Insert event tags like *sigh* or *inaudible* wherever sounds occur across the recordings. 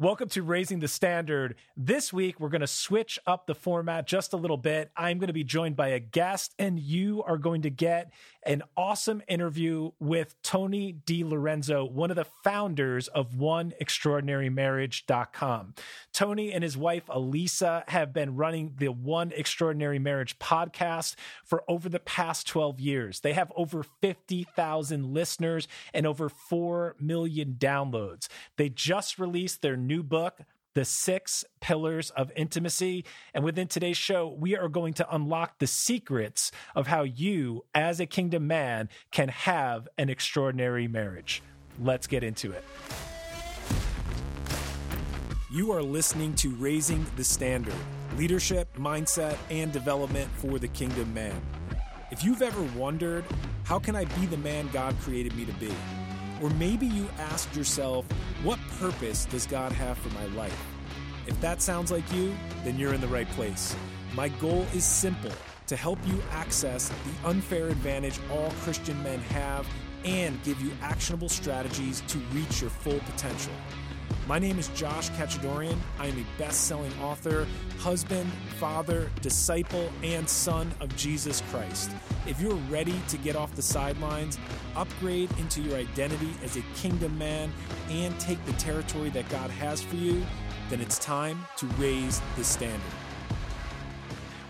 Welcome to Raising the Standard. This week, we're going to switch up the format just a little bit. I'm going to be joined by a guest, and you are going to get an awesome interview with Tony DiLorenzo, one of the founders of OneExtraordinaryMarriage.com. Tony and his wife, Elisa, have been running the One Extraordinary Marriage podcast for over the past 12 years. They have over 50,000 listeners and over 4 million downloads. They just released their new book, The Six Pillars of Intimacy. And within today's show, we are going to unlock the secrets of how you, as a kingdom man, can have an extraordinary marriage. Let's get into it. You are listening to Raising the Standard leadership, mindset, and development for the kingdom man. If you've ever wondered, how can I be the man God created me to be? Or maybe you asked yourself, what purpose does God have for my life? If that sounds like you, then you're in the right place. My goal is simple to help you access the unfair advantage all Christian men have and give you actionable strategies to reach your full potential. My name is Josh Kachadorian. I am a best selling author, husband, father, disciple, and son of Jesus Christ. If you're ready to get off the sidelines, upgrade into your identity as a kingdom man, and take the territory that God has for you, then it's time to raise the standard.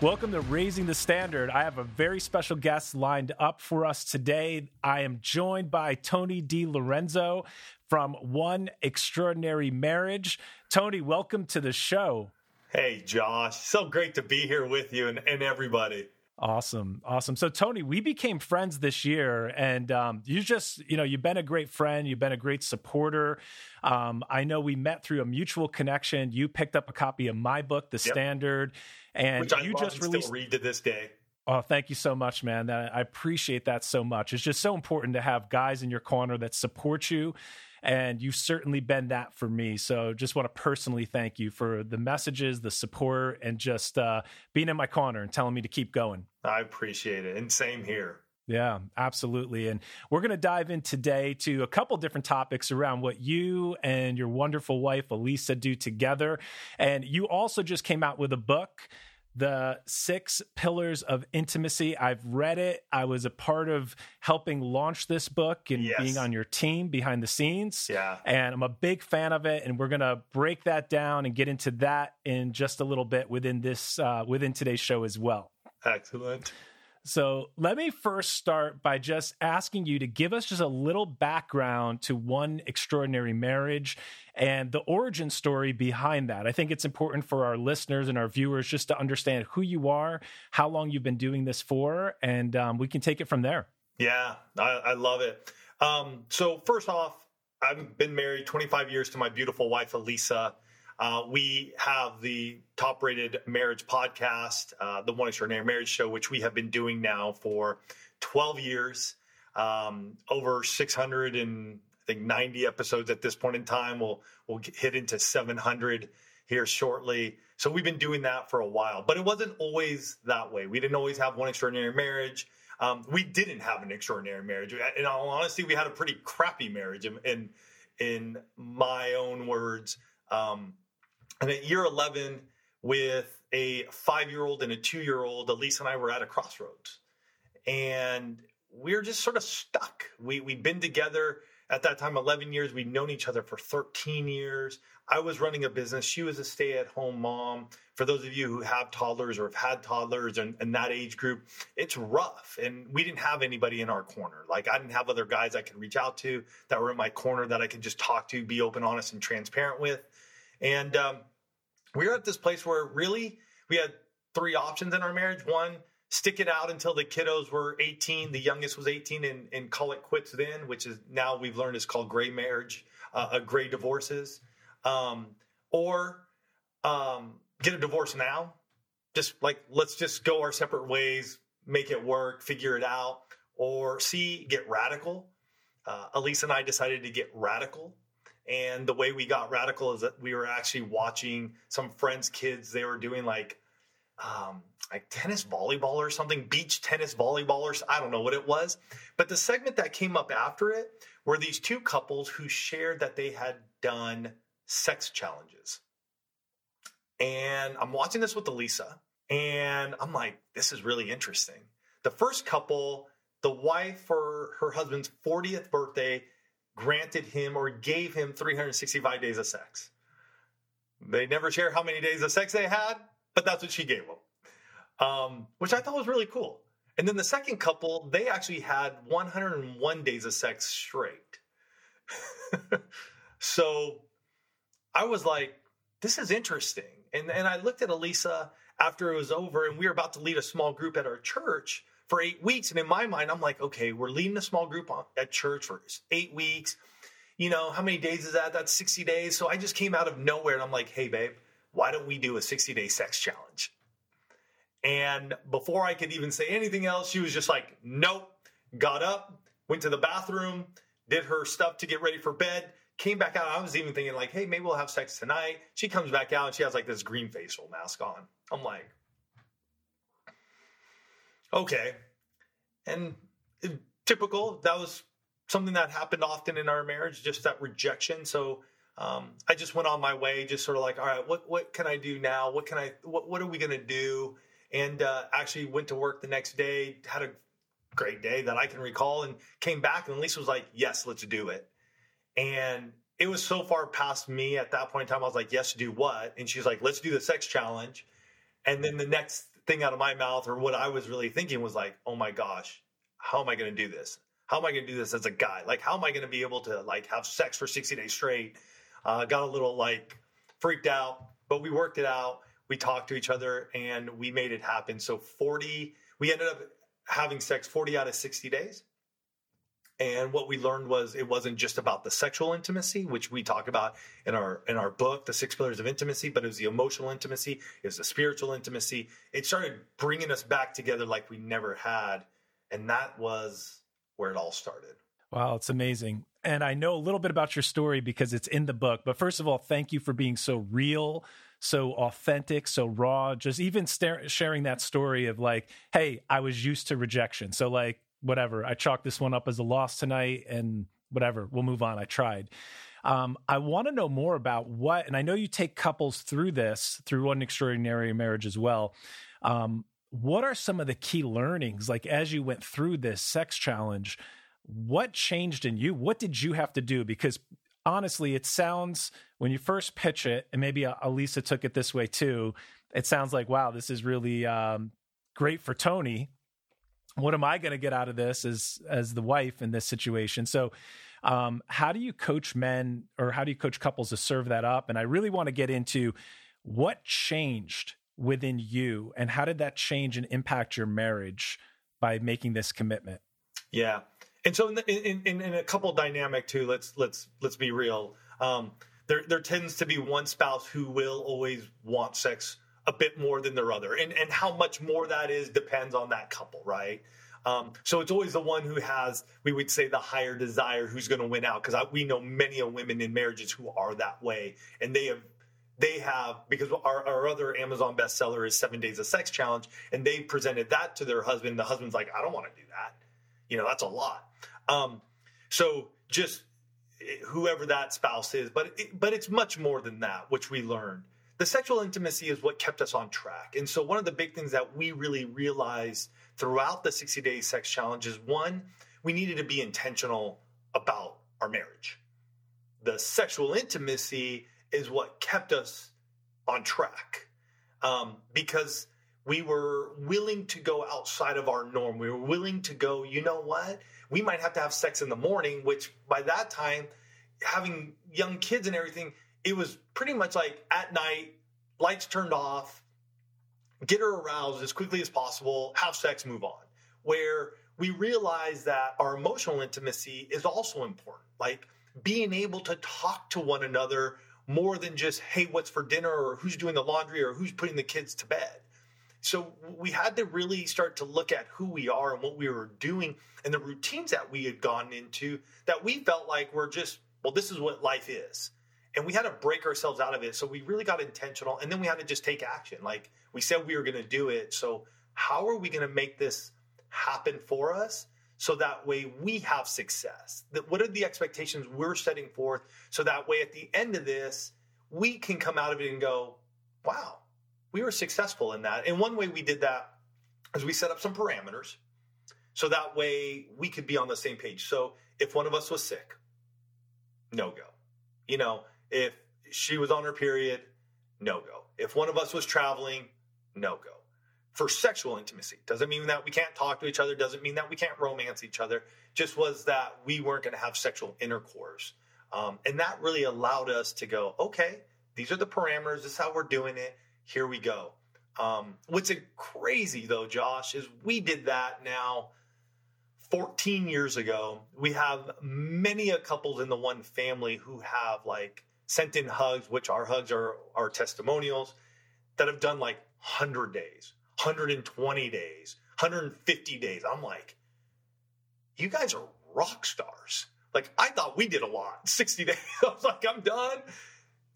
Welcome to Raising the Standard. I have a very special guest lined up for us today. I am joined by Tony DiLorenzo from One Extraordinary Marriage. Tony, welcome to the show. Hey, Josh. So great to be here with you and, and everybody. Awesome. Awesome. So, Tony, we became friends this year, and um, you just, you know, you've been a great friend. You've been a great supporter. Um, I know we met through a mutual connection. You picked up a copy of my book, The yep. Standard, and Which I you just released. Still read to this day. Oh, thank you so much, man. I appreciate that so much. It's just so important to have guys in your corner that support you and you've certainly been that for me. So just want to personally thank you for the messages, the support, and just uh, being in my corner and telling me to keep going. I appreciate it. And same here. Yeah, absolutely. And we're going to dive in today to a couple different topics around what you and your wonderful wife, Elisa, do together. And you also just came out with a book the six pillars of intimacy. I've read it. I was a part of helping launch this book and yes. being on your team behind the scenes. Yeah. And I'm a big fan of it. And we're going to break that down and get into that in just a little bit within this, uh, within today's show as well. Excellent. So let me first start by just asking you to give us just a little background to one extraordinary marriage and the origin story behind that. I think it's important for our listeners and our viewers just to understand who you are, how long you've been doing this for, and um, we can take it from there. Yeah, I, I love it. Um, so, first off, I've been married 25 years to my beautiful wife, Elisa. Uh, we have the top rated marriage podcast, uh, the One Extraordinary Marriage Show, which we have been doing now for 12 years, um, over 600 and I think 90 episodes at this point in time. We'll, we'll hit into 700 here shortly. So we've been doing that for a while, but it wasn't always that way. We didn't always have one extraordinary marriage. Um, we didn't have an extraordinary marriage. In all honesty, we had a pretty crappy marriage. In in, in my own words, um, and at year 11, with a five year old and a two year old, Elisa and I were at a crossroads. And we are just sort of stuck. We, we'd been together at that time 11 years. We'd known each other for 13 years. I was running a business. She was a stay at home mom. For those of you who have toddlers or have had toddlers and, and that age group, it's rough. And we didn't have anybody in our corner. Like I didn't have other guys I could reach out to that were in my corner that I could just talk to, be open, honest, and transparent with. And um, we were at this place where really we had three options in our marriage. One, stick it out until the kiddos were 18. The youngest was 18 and, and call it quits then, which is now we've learned is called gray marriage, uh, a gray divorces. Um, or um, get a divorce now. Just like, let's just go our separate ways, make it work, figure it out. Or C, get radical. Uh, Elisa and I decided to get radical and the way we got radical is that we were actually watching some friends' kids. They were doing like um, like tennis volleyball or something, beach tennis volleyball or I don't know what it was. But the segment that came up after it were these two couples who shared that they had done sex challenges. And I'm watching this with Elisa, and I'm like, this is really interesting. The first couple, the wife for her husband's 40th birthday granted him or gave him 365 days of sex. They never share how many days of sex they had, but that's what she gave him, um, which I thought was really cool. And then the second couple, they actually had 101 days of sex straight. *laughs* so I was like, this is interesting. And, and I looked at Elisa after it was over, and we were about to lead a small group at our church for eight weeks. And in my mind, I'm like, okay, we're leading a small group at church for eight weeks. You know, how many days is that? That's 60 days. So I just came out of nowhere and I'm like, hey, babe, why don't we do a 60 day sex challenge? And before I could even say anything else, she was just like, nope, got up, went to the bathroom, did her stuff to get ready for bed, came back out. I was even thinking, like, hey, maybe we'll have sex tonight. She comes back out and she has like this green facial mask on. I'm like, okay. And typical, that was something that happened often in our marriage, just that rejection. So um, I just went on my way, just sort of like, all right, what what can I do now? What can I what what are we gonna do? And uh, actually went to work the next day, had a great day that I can recall, and came back and Lisa was like, yes, let's do it. And it was so far past me at that point in time. I was like, yes, do what? And she's like, let's do the sex challenge. And then the next thing out of my mouth, or what I was really thinking, was like, oh my gosh, how am I going to do this? How am I going to do this as a guy? Like, how am I going to be able to like have sex for 60 days straight? Uh, got a little like freaked out, but we worked it out. We talked to each other and we made it happen. So 40, we ended up having sex 40 out of 60 days. And what we learned was it wasn't just about the sexual intimacy, which we talk about in our in our book, the six pillars of intimacy, but it was the emotional intimacy, it was the spiritual intimacy. It started bringing us back together like we never had, and that was where it all started. Wow, it's amazing. And I know a little bit about your story because it's in the book. But first of all, thank you for being so real, so authentic, so raw. Just even sharing that story of like, hey, I was used to rejection. So, like, whatever. I chalk this one up as a loss tonight and whatever. We'll move on. I tried. Um, I want to know more about what, and I know you take couples through this, through one extraordinary marriage as well. Um, what are some of the key learnings, like as you went through this sex challenge? What changed in you? What did you have to do? Because honestly, it sounds when you first pitch it, and maybe Elisa took it this way too. It sounds like, wow, this is really um, great for Tony what am I going to get out of this as as the wife in this situation? So, um, how do you coach men or how do you coach couples to serve that up? And I really want to get into what changed within you and how did that change and impact your marriage by making this commitment? Yeah, and so in, in, in, in a couple dynamic too. Let's let's let's be real. Um, there there tends to be one spouse who will always want sex a bit more than their other. And, and how much more that is depends on that couple, right? Um, so it's always the one who has, we would say, the higher desire who's going to win out. Because we know many women in marriages who are that way, and they have, they have because our, our other Amazon bestseller is Seven Days of Sex Challenge, and they presented that to their husband. The husband's like, I don't want to do that. You know, that's a lot. Um, so just eh, whoever that spouse is, but it, but it's much more than that, which we learned the sexual intimacy is what kept us on track. And so, one of the big things that we really realized throughout the 60 day sex challenge is one, we needed to be intentional about our marriage. The sexual intimacy is what kept us on track um, because we were willing to go outside of our norm. We were willing to go, you know what? We might have to have sex in the morning, which by that time, having young kids and everything, it was pretty much like at night, lights turned off, get her aroused as quickly as possible, have sex, move on. Where we realize that our emotional intimacy is also important. Like being able to talk to one another more than just, hey, what's for dinner or who's doing the laundry or who's putting the kids to bed. So we had to really start to look at who we are and what we were doing and the routines that we had gone into that we felt like were just, well, this is what life is and we had to break ourselves out of it. So we really got intentional, and then we had to just take action. Like we said, we were going to do it. So how are we going to make this happen for us? So that way we have success. That what are the expectations we're setting forth? So that way at the end of this, we can come out of it and go, wow, we were successful in that. And one way we did that is we set up some parameters so that way we could be on the same page. So if one of us was sick, no go. You know, if she was on her period, no go. If one of us was traveling, no go. For sexual intimacy, doesn't mean that we can't talk to each other, doesn't mean that we can't romance each other. Just was that we weren't going to have sexual intercourse. Um, and that really allowed us to go, okay, these are the parameters, this is how we're doing it, here we go. Um, what's crazy though, Josh, is we did that now 14 years ago. We have many a couples in the one family who have like sent in hugs, which our hugs are our testimonials, that have done like 100 days, 120 days, 150 days. I'm like, you guys are rock stars. Like I thought we did a lot. 60 *laughs* days. I was like, I'm done.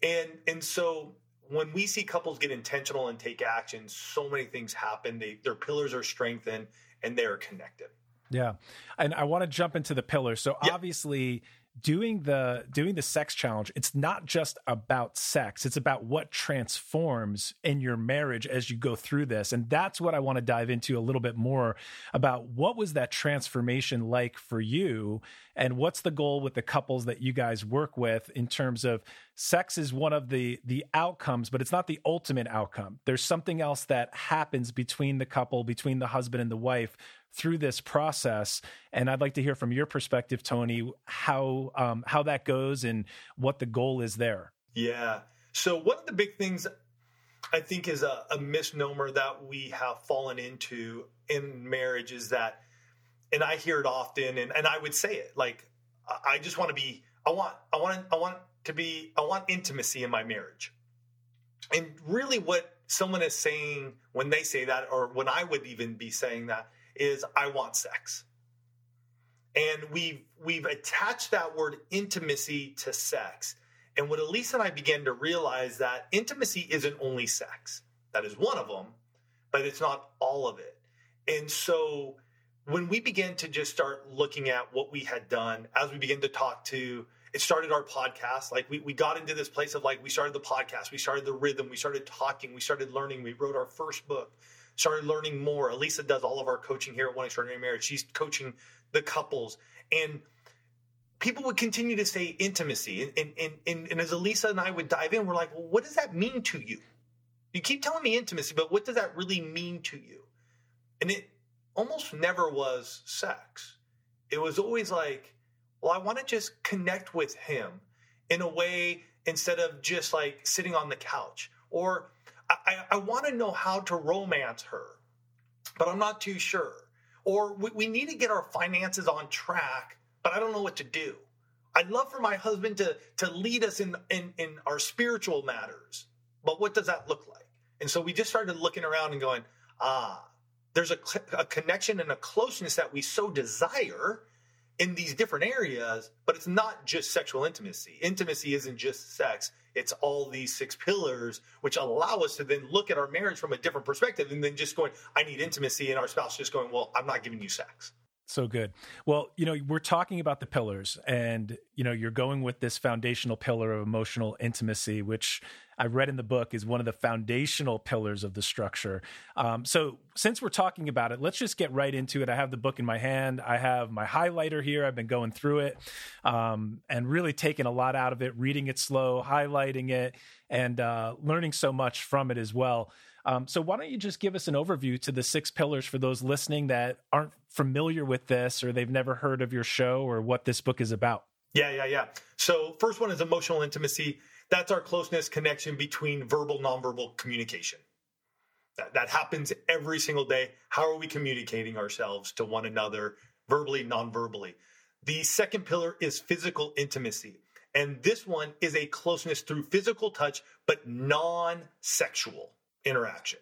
And and so when we see couples get intentional and take action, so many things happen. They, their pillars are strengthened and they are connected. Yeah. And I want to jump into the pillars. So yeah. obviously doing the doing the sex challenge it's not just about sex. It's about what transforms in your marriage as you go through this. And that's what i want to dive into a little bit more about what was that transformation like for you? And what's the goal with the couples that you guys work with in terms of sex is one of the the outcomes but it's not the ultimate outcome. There's something else that happens between the couple between the husband and the wife through this process. And I'd like to hear from your perspective, Tony, how um, how that goes and what the goal is there. Yeah. So one of the big things I think is a, a misnomer that we have fallen into in marriage is that, and I hear it often, and, and I would say it like, I just want to be, I want, I want, I want to be, I want intimacy in my marriage. And really, what someone is saying when they say that, or when I would even be saying that, is I want sex. And we've we've attached that word intimacy to sex. And what Elisa and I began to realize that intimacy isn't only sex. That is one of them, but it's not all of it. And so when we began to just start looking at what we had done, as we began to talk to, it started our podcast. Like we, we got into this place of like, we started the podcast, we started the rhythm, we started talking, we started learning, we wrote our first book started learning more. Elisa does all of our coaching here at One Extraordinary Marriage. She's coaching the couples. And people would continue to say intimacy. And, and, and, and as Elisa and I would dive in, we're like, well, what does that mean to you? You keep telling me intimacy, but what does that really mean to you? And it almost never was sex. It was always like, well, I want to just connect with him in a way instead of just like sitting on the couch. Or I, I want to know how to romance her, but I'm not too sure. Or we, we need to get our finances on track, but I don't know what to do. I'd love for my husband to, to lead us in, in, in our spiritual matters, but what does that look like? And so we just started looking around and going, ah, there's a, a connection and a closeness that we so desire in these different areas, but it's not just sexual intimacy. Intimacy isn't just sex, it's all these six pillars, which allow us to then look at our marriage from a different perspective and then just going, I need intimacy, and our spouse just going, Well, I'm not giving you sex. So good. Well, you know, we're talking about the pillars, and you know, you're going with this foundational pillar of emotional intimacy, which I read in the book is one of the foundational pillars of the structure. Um, so, since we're talking about it, let's just get right into it. I have the book in my hand. I have my highlighter here. I've been going through it um, and really taking a lot out of it, reading it slow, highlighting it, and uh, learning so much from it as well. Um, so why don't you just give us an overview to the six pillars for those listening that aren't familiar with this or they've never heard of your show or what this book is about? Yeah, yeah, yeah. So first one is emotional intimacy. That's our closeness connection between verbal, nonverbal communication. That, that happens every single day. How are we communicating ourselves to one another, verbally, nonverbally? The second pillar is physical intimacy. And this one is a closeness through physical touch, but non sexual interaction.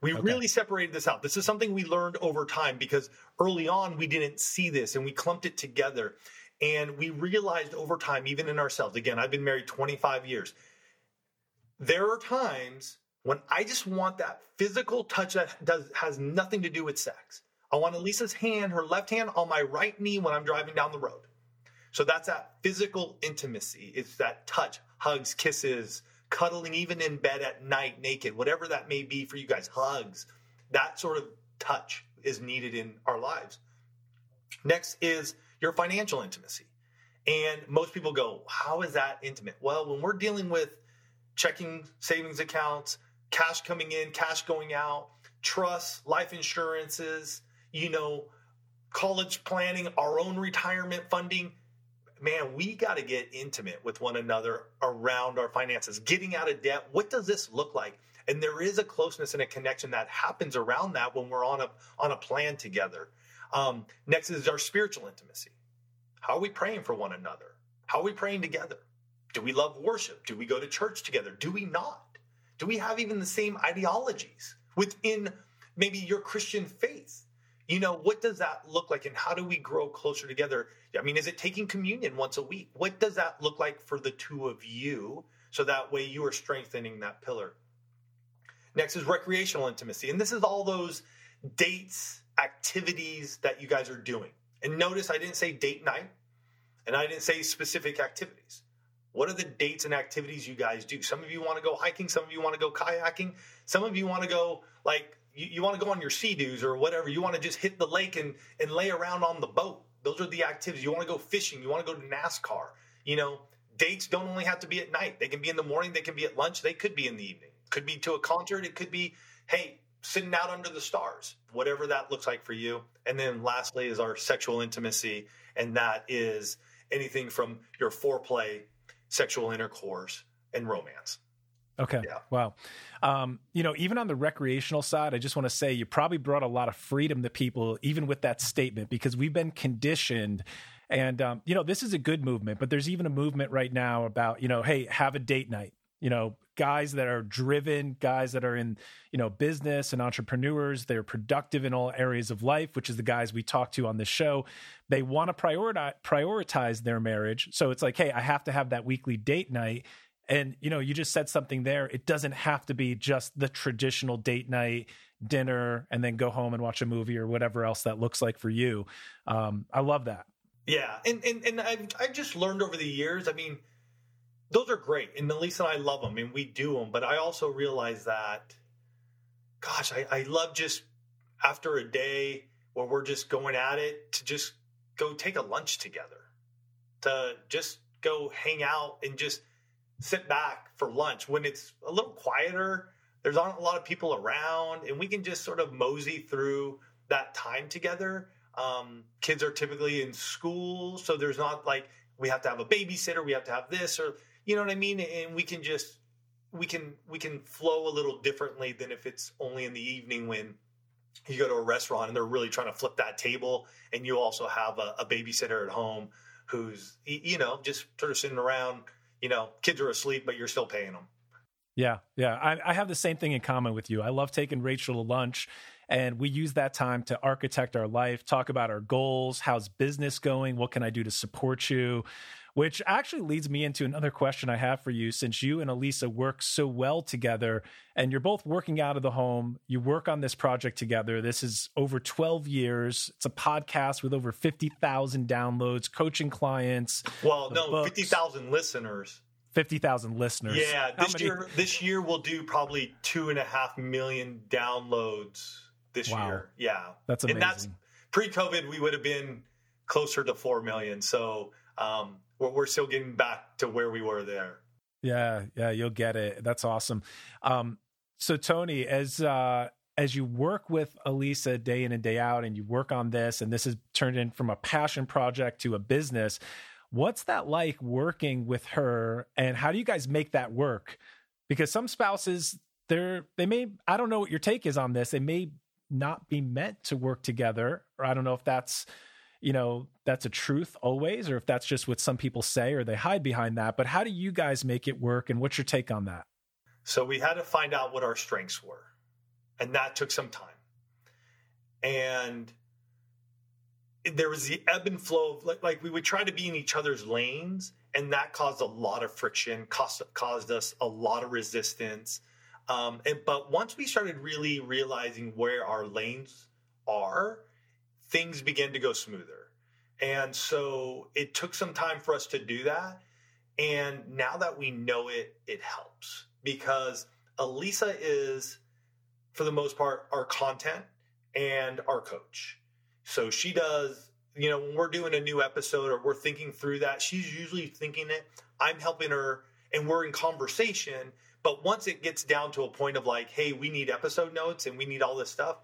We okay. really separated this out. This is something we learned over time because early on we didn't see this and we clumped it together. And we realized over time, even in ourselves, again, I've been married 25 years. There are times when I just want that physical touch that does has nothing to do with sex. I want Elisa's hand, her left hand on my right knee when I'm driving down the road. So that's that physical intimacy. It's that touch, hugs, kisses, cuddling even in bed at night naked, whatever that may be for you guys, hugs. That sort of touch is needed in our lives. Next is your financial intimacy. And most people go, How is that intimate? Well, when we're dealing with checking savings accounts, cash coming in, cash going out, trust, life insurances, you know, college planning, our own retirement funding, man, we got to get intimate with one another around our finances, getting out of debt. What does this look like? And there is a closeness and a connection that happens around that when we're on a on a plan together. Um, next is our spiritual intimacy. How are we praying for one another? How are we praying together? Do we love worship? Do we go to church together? Do we not? Do we have even the same ideologies within maybe your Christian faith? You know, what does that look like and how do we grow closer together? I mean, is it taking communion once a week? What does that look like for the two of you? So that way you are strengthening that pillar. Next is recreational intimacy. And this is all those dates, activities that you guys are doing. And notice I didn't say date night and I didn't say specific activities. What are the dates and activities you guys do? Some of you want to go hiking, some of you want to go kayaking, some of you want to go like you, you want to go on your sea doos or whatever. You want to just hit the lake and, and lay around on the boat. Those are the activities. You want to go fishing, you want to go to NASCAR. You know, dates don't only have to be at night. They can be in the morning, they can be at lunch, they could be in the evening. Could be to a concert, it could be, hey, sitting out under the stars, whatever that looks like for you. And then lastly is our sexual intimacy, and that is anything from your foreplay, sexual intercourse, and romance. Okay. Yeah. Wow. Um, you know, even on the recreational side, I just want to say you probably brought a lot of freedom to people, even with that statement, because we've been conditioned. And, um, you know, this is a good movement, but there's even a movement right now about, you know, hey, have a date night. You know, guys that are driven, guys that are in, you know, business and entrepreneurs, they're productive in all areas of life, which is the guys we talk to on this show. They want to prioritize prioritize their marriage. So it's like, hey, I have to have that weekly date night. And you know, you just said something there. It doesn't have to be just the traditional date night, dinner, and then go home and watch a movie or whatever else that looks like for you. Um, I love that. Yeah, and and and I've I've just learned over the years. I mean, those are great, and Elisa and I love them, and we do them. But I also realize that, gosh, I, I love just after a day where we're just going at it to just go take a lunch together, to just go hang out and just sit back for lunch when it's a little quieter. There's not a lot of people around, and we can just sort of mosey through that time together. Um, kids are typically in school, so there's not like we have to have a babysitter, we have to have this, or you know what I mean? And we can just we can we can flow a little differently than if it's only in the evening when you go to a restaurant and they're really trying to flip that table and you also have a, a babysitter at home who's you know just sort of sitting around you know kids are asleep but you're still paying them yeah yeah. I, I have the same thing in common with you. I love taking rachel to lunch and we use that time to architect our life talk about our goals how's business going what can i do to support you which actually leads me into another question I have for you. Since you and Elisa work so well together and you're both working out of the home, you work on this project together. This is over 12 years. It's a podcast with over 50,000 downloads, coaching clients. Well, no, 50,000 listeners. 50,000 listeners. Yeah, this many... year this year we'll do probably two and a half million downloads this wow. year. Yeah, that's amazing. And that's pre-COVID. We would have been closer to four million. So um, we're, still getting back to where we were there. Yeah, yeah, you'll get it. That's awesome. Um, so Tony, as uh, as you work with Elisa day in and day out, and you work on this, and this has turned in from a passion project to a business. What's that like working with her, and how do you guys make that work? Because some spouses, they're they may I don't know what your take is on this. They may not be meant to work together, or I don't know if that's you know that's a truth always or if that's just what some people say or they hide behind that but how do you guys make it work and what's your take on that? So we had to find out what our strengths were and that took some time. And there was the ebb and flow of like, like we would try to be in each other's lanes and that caused a lot of friction caused, caused us a lot of resistance. Um, and, but once we started really realizing where our lanes are things began to go smoother. And so it took some time for us to do that. And now that we know it, it helps because Elisa is, for the most part, our content and our coach. So she does, you know, when we're doing a new episode or we're thinking through that, she's usually thinking it. I'm helping her and we're in conversation. But once it gets down to a point of like, hey, we need episode notes and we need all this stuff,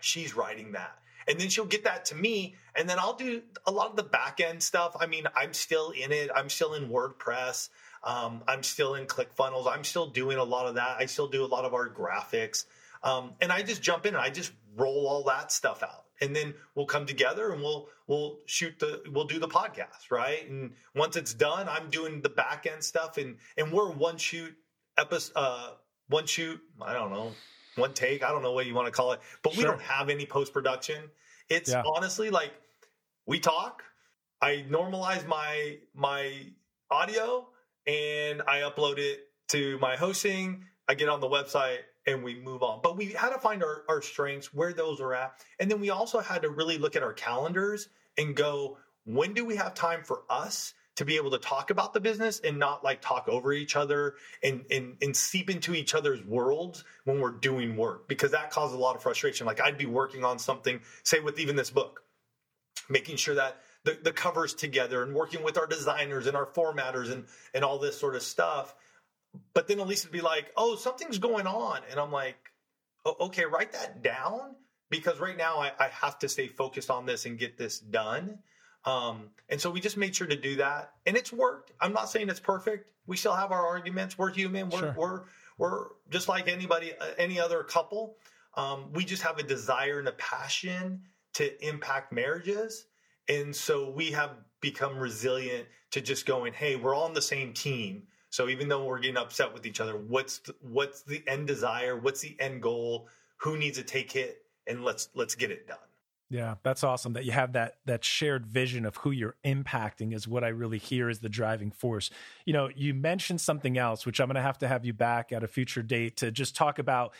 she's writing that. And then she'll get that to me, and then I'll do a lot of the back end stuff. I mean, I'm still in it. I'm still in WordPress. Um, I'm still in ClickFunnels. I'm still doing a lot of that. I still do a lot of our graphics. Um, and I just jump in and I just roll all that stuff out. And then we'll come together and we'll we'll shoot the we'll do the podcast, right? And once it's done, I'm doing the back end stuff and and we're one shoot episode uh one shoot, I don't know, one take, I don't know what you want to call it, but sure. we don't have any post production. It's yeah. honestly like we talk, I normalize my my audio and I upload it to my hosting. I get on the website and we move on. But we had to find our, our strengths, where those are at. And then we also had to really look at our calendars and go, when do we have time for us to be able to talk about the business and not like talk over each other and, and, and seep into each other's worlds when we're doing work? Because that causes a lot of frustration. Like I'd be working on something, say with even this book, making sure that the, the covers together and working with our designers and our formatters and, and all this sort of stuff. But then Elisa would be like, oh, something's going on. And I'm like, okay, write that down because right now I, I, have to stay focused on this and get this done. Um, and so we just made sure to do that, and it's worked. I'm not saying it's perfect. We still have our arguments. We're human. We're sure. we're we're just like anybody, uh, any other couple. Um, we just have a desire and a passion to impact marriages. And so we have become resilient to just going, hey, we're all on the same team. So even though we're getting upset with each other, what's the, what's the end desire? What's the end goal? Who needs to take it? And let's let's get it done. Yeah, that's awesome that you have that that shared vision of who you're impacting is what I really hear is the driving force. You know, you mentioned something else which I'm going to have to have you back at a future date to just talk about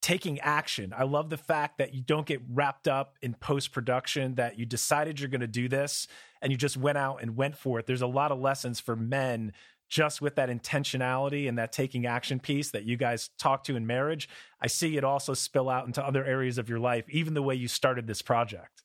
taking action. I love the fact that you don't get wrapped up in post production, that you decided you're going to do this and you just went out and went for it. There's a lot of lessons for men just with that intentionality and that taking action piece that you guys talk to in marriage. I see it also spill out into other areas of your life, even the way you started this project.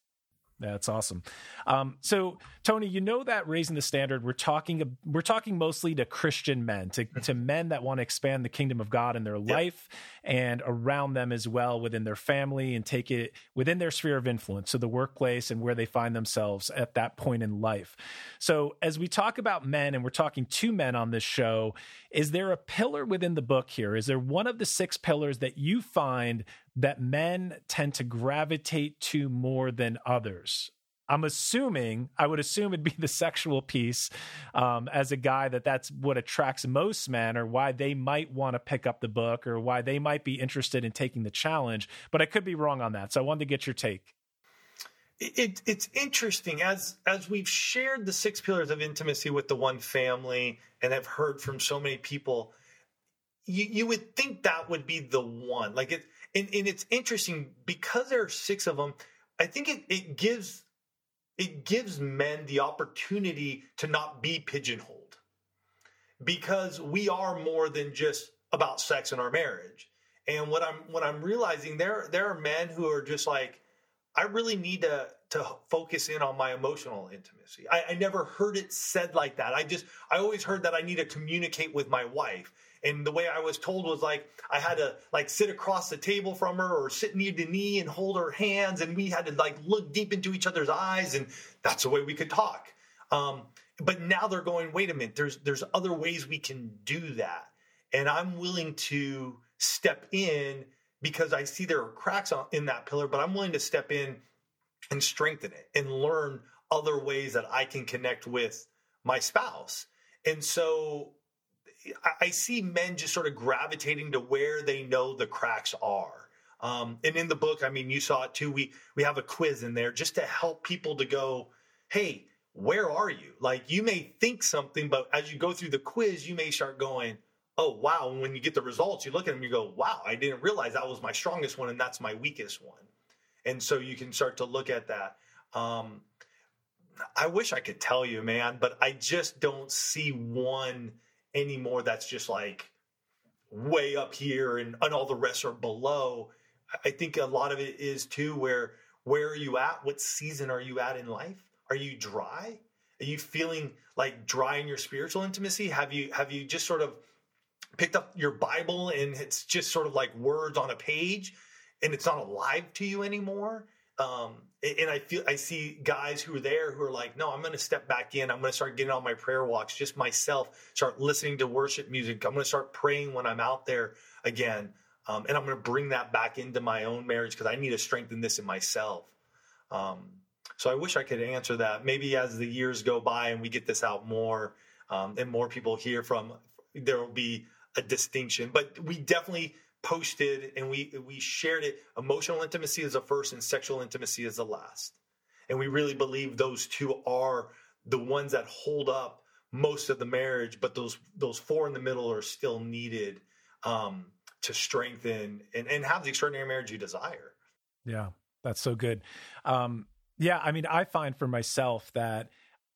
That's awesome. Um, so, Tony, you know that raising the standard, we're talking we're talking mostly to Christian men, to, to men that want to expand the kingdom of God in their yep. life and around them as well within their family and take it within their sphere of influence, so the workplace and where they find themselves at that point in life. So, as we talk about men, and we're talking to men on this show, is there a pillar within the book here? Is there one of the six pillars that you find that men tend to gravitate to more than others. I'm assuming, I would assume it'd be the sexual piece um, as a guy that that's what attracts most men or why they might want to pick up the book or why they might be interested in taking the challenge. But I could be wrong on that. So I wanted to get your take. It, it's interesting as as we've shared the six pillars of intimacy with the one family and have heard from so many people you, you would think that would be the one like it and, and it's interesting because there are six of them. I think it, it gives it gives men the opportunity to not be pigeonholed because we are more than just about sex in our marriage. And what I'm what I'm realizing there there are men who are just like, I really need to to focus in on my emotional intimacy. I, I never heard it said like that. I just I always heard that I need to communicate with my wife and the way I was told was like I had to like sit across the table from her or sit knee to knee and hold her hands, and we had to like look deep into each other's eyes, and that's the way we could talk. Um, but now they're going, wait a minute, there's there's other ways we can do that, and I'm willing to step in because I see there are cracks in that pillar, but I'm willing to step in and strengthen it and learn other ways that I can connect with my spouse. And so I see men just sort of gravitating to where they know the cracks are. Um, and in the book, I mean, you saw it too. We we have a quiz in there just to help people to go, hey, where are you? Like you may think something, but as you go through the quiz, you may start going, oh wow. And when you get the results, you look at them, you go, wow, I didn't realize that was my strongest one, and that's my weakest one. And so you can start to look at that. Um, I wish I could tell you, man, but I just don't see one anymore that's just like way up here and, and all the rest are below. I think a lot of it is too where where are you at? What season are you at in life? Are you dry? Are you feeling like dry in your spiritual intimacy? Have you have you just sort of picked up your Bible and it's just sort of like words on a page and it's not alive to you anymore? Um, and I feel I see guys who are there who are like, no, I'm going to step back in. I'm going to start getting on my prayer walks, just myself. Start listening to worship music. I'm going to start praying when I'm out there again, um, and I'm going to bring that back into my own marriage because I need to strengthen this in myself. Um, so I wish I could answer that. Maybe as the years go by and we get this out more, um, and more people hear from, there will be a distinction. But we definitely posted and we we shared it. Emotional intimacy is the first and sexual intimacy is the last. And we really believe those two are the ones that hold up most of the marriage but those those four in the middle are still needed um, to strengthen and, and have the extraordinary marriage you desire. Yeah that's so good. Um, yeah i mean i find for myself that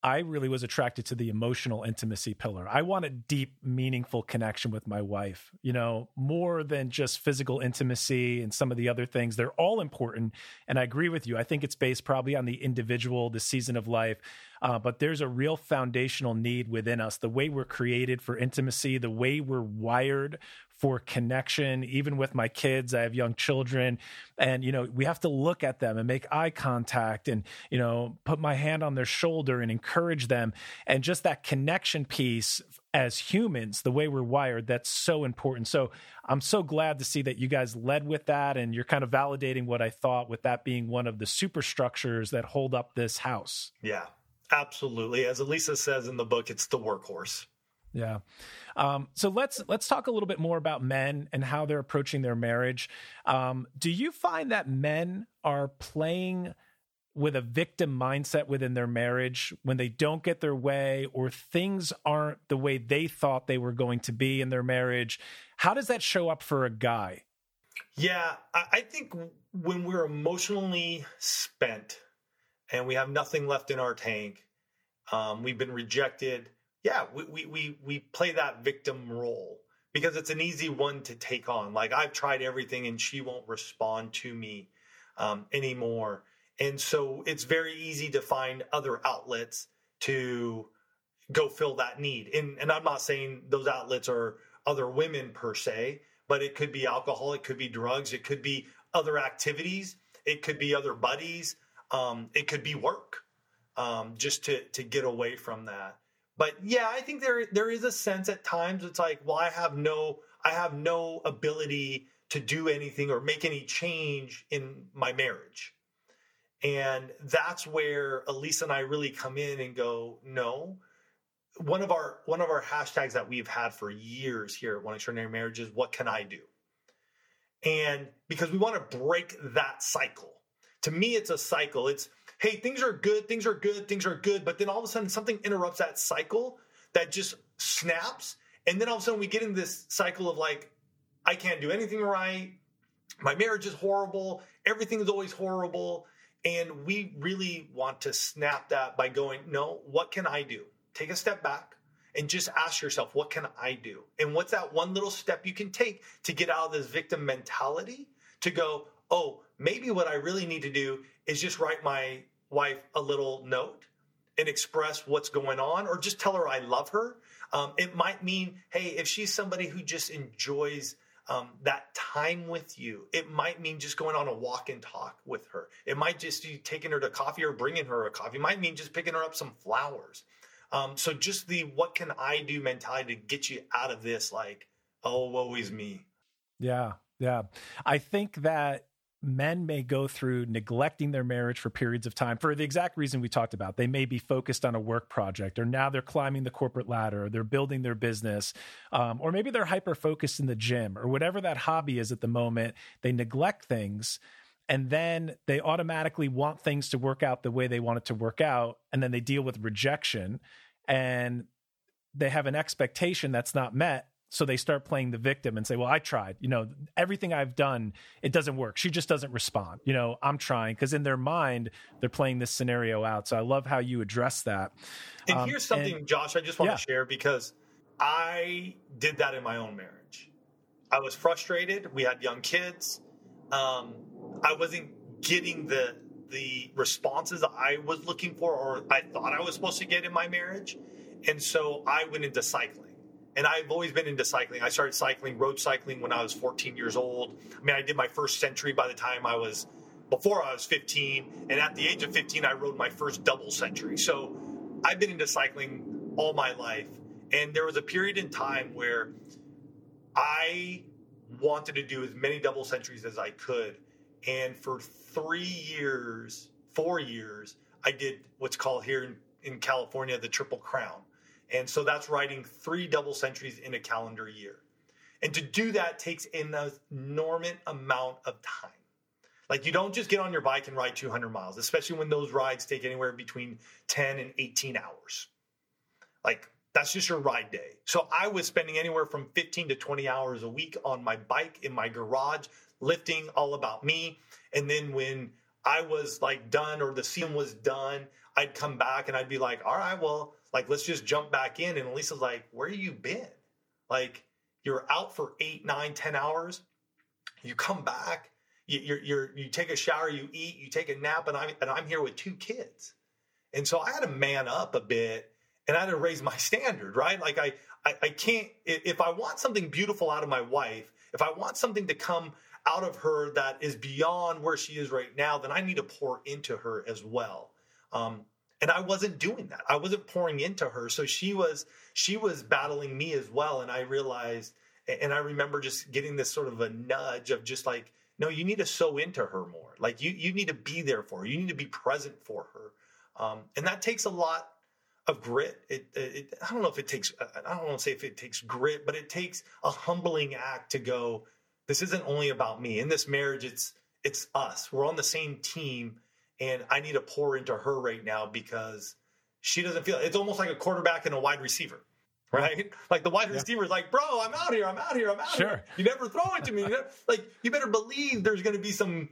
I really was attracted to the emotional intimacy pillar. I want a deep, meaningful connection with my wife, you know, more than just physical intimacy and some of the other things. They're all important. And I agree with you. I think it's based probably on the individual, the season of life. Uh, but there's a real foundational need within us the way we're created for intimacy, the way we're wired for connection even with my kids i have young children and you know we have to look at them and make eye contact and you know put my hand on their shoulder and encourage them. And just that connection piece as humans the way we're wired that's so important. So i'm so glad to see that you guys led with that and you're kind of validating what i thought with that being one of the superstructures that hold up this house. Yeah absolutely. As elisa says in the book it's the workhorse yeah. Um, so let's let's talk a little bit more about men and how they're approaching their marriage. Um, do you find that men are playing with a victim mindset within their marriage when they don't get their way or things aren't the way they thought they were going to be in their marriage? How does that show up for a guy? Yeah, I think when we're emotionally spent and we have nothing left in our tank, um, we've been rejected yeah, we, we, we, we play that victim role because it's an easy one to take on. Like I've tried everything and she won't respond to me um, anymore. And so it's very easy to find other outlets to go fill that need. And, and I'm not saying those outlets are other women per se, but it could be alcohol, it could be drugs, it could be other activities, it could be other buddies, um, it could be work, um, just to to get away from that but yeah, I think there there is a sense at times it's like, well, I have no I have no ability to do anything or make any change in my marriage. And that's where Elisa and I really come in and go, no. One of our one of our hashtags that we've had for years here at One Extraordinary Marriage is what can I do? And because we want to break that cycle. To me, it's a cycle. It's hey, things are good, things are good, things are good, but then all of a sudden something interrupts that cycle that just snaps. And then all of a sudden we get in this cycle of like, I can't do anything right. My marriage is horrible. Everything is always horrible. And we really want to snap that by going, no, what can I do? Take a step back and just ask yourself, what can I do? And what's that one little step you can take to get out of this victim mentality to go, oh, maybe what I really need to do is just write my wife a little note and express what's going on or just tell her I love her. Um, it might mean, hey, if she's somebody who just enjoys um, that time with you, it might mean just going on a walk and talk with her. It might just be taking her to coffee or bringing her a coffee. It might mean just picking her up some flowers. Um, so just the what can I do mentality to get you out of this, like, oh, woe is me. Yeah. Yeah. I think that men may go through neglecting their marriage for periods of time for the exact reason we talked about. They may be focused on a work project, or now they're climbing the corporate ladder, or they're building their business, um, or maybe they're hyper focused in the gym, or whatever that hobby is at the moment. They neglect things. And then they automatically want things to work out the way they want it to work out. And then they deal with rejection and they have an expectation that's not met So they start playing the victim and say, Well, I tried. You know, everything I've done, it doesn't work. She just doesn't respond. You know, I'm trying. Because in their mind, they're playing this scenario out. So I love how you address that. And um, here's something, and, Josh, I just want yeah. to share because I did that in my own marriage. I was frustrated. We had young kids. Um, I wasn't getting the the responses I was looking for or I thought I was supposed to get in my marriage. And so I went into cycling. And I've always been into cycling. I started cycling, road cycling, when I was 14 years old. I mean, I did my first century by the time I was, before I was 15. And at the age of 15, I rode my first double century. So I've been into cycling all my life. And there was a period in time where I wanted to do as many double centuries as I could. And for three years, four years, I did what's called here in, in California the Triple Crown. And so that's riding three double centuries in a calendar year. And to do that takes an enormous amount of time. Like you don't just get on your bike and ride 200 miles, especially when those rides take anywhere between 10 and 18 hours. Like that's just your ride day. So I was spending anywhere from 15 to 20 hours a week on my bike in my garage, lifting all about me. And then when I was like done or the season was done, I'd come back and I'd be like, all right, well, like let's just jump back in. And Lisa's like, where you been? Like you're out for eight, nine, ten hours. You come back, you, you're, you're, you take a shower, you eat, you take a nap, and I'm, and I'm here with two kids. And so I had to man up a bit and I had to raise my standard, right? Like I, I, I can't, if I want something beautiful out of my wife, if I want something to come out of her that is beyond where she is right now, then I need to pour into her as well. Um, and I wasn't doing that. I wasn't pouring into her. So she was she was battling me as well. And I realized, and I remember just getting this sort of a nudge of just like, no, you need to sow into her more. Like you you need to be there for her. You need to be present for her. Um, and that takes a lot of grit. It, it, I don't know if it takes. I don't want to say if it takes grit, but it takes a humbling act to go this isn't only about me. In this marriage, it's it's us. We're on the same team, and I need to pour into her right now because she doesn't feel. It's almost like a quarterback and a wide receiver, right? *laughs* Like the wide yeah. receiver is like, "Bro, I'm out here. I'm out here. I'm out sure. here. You never throw it to me. *laughs* like you better believe there's going to be some."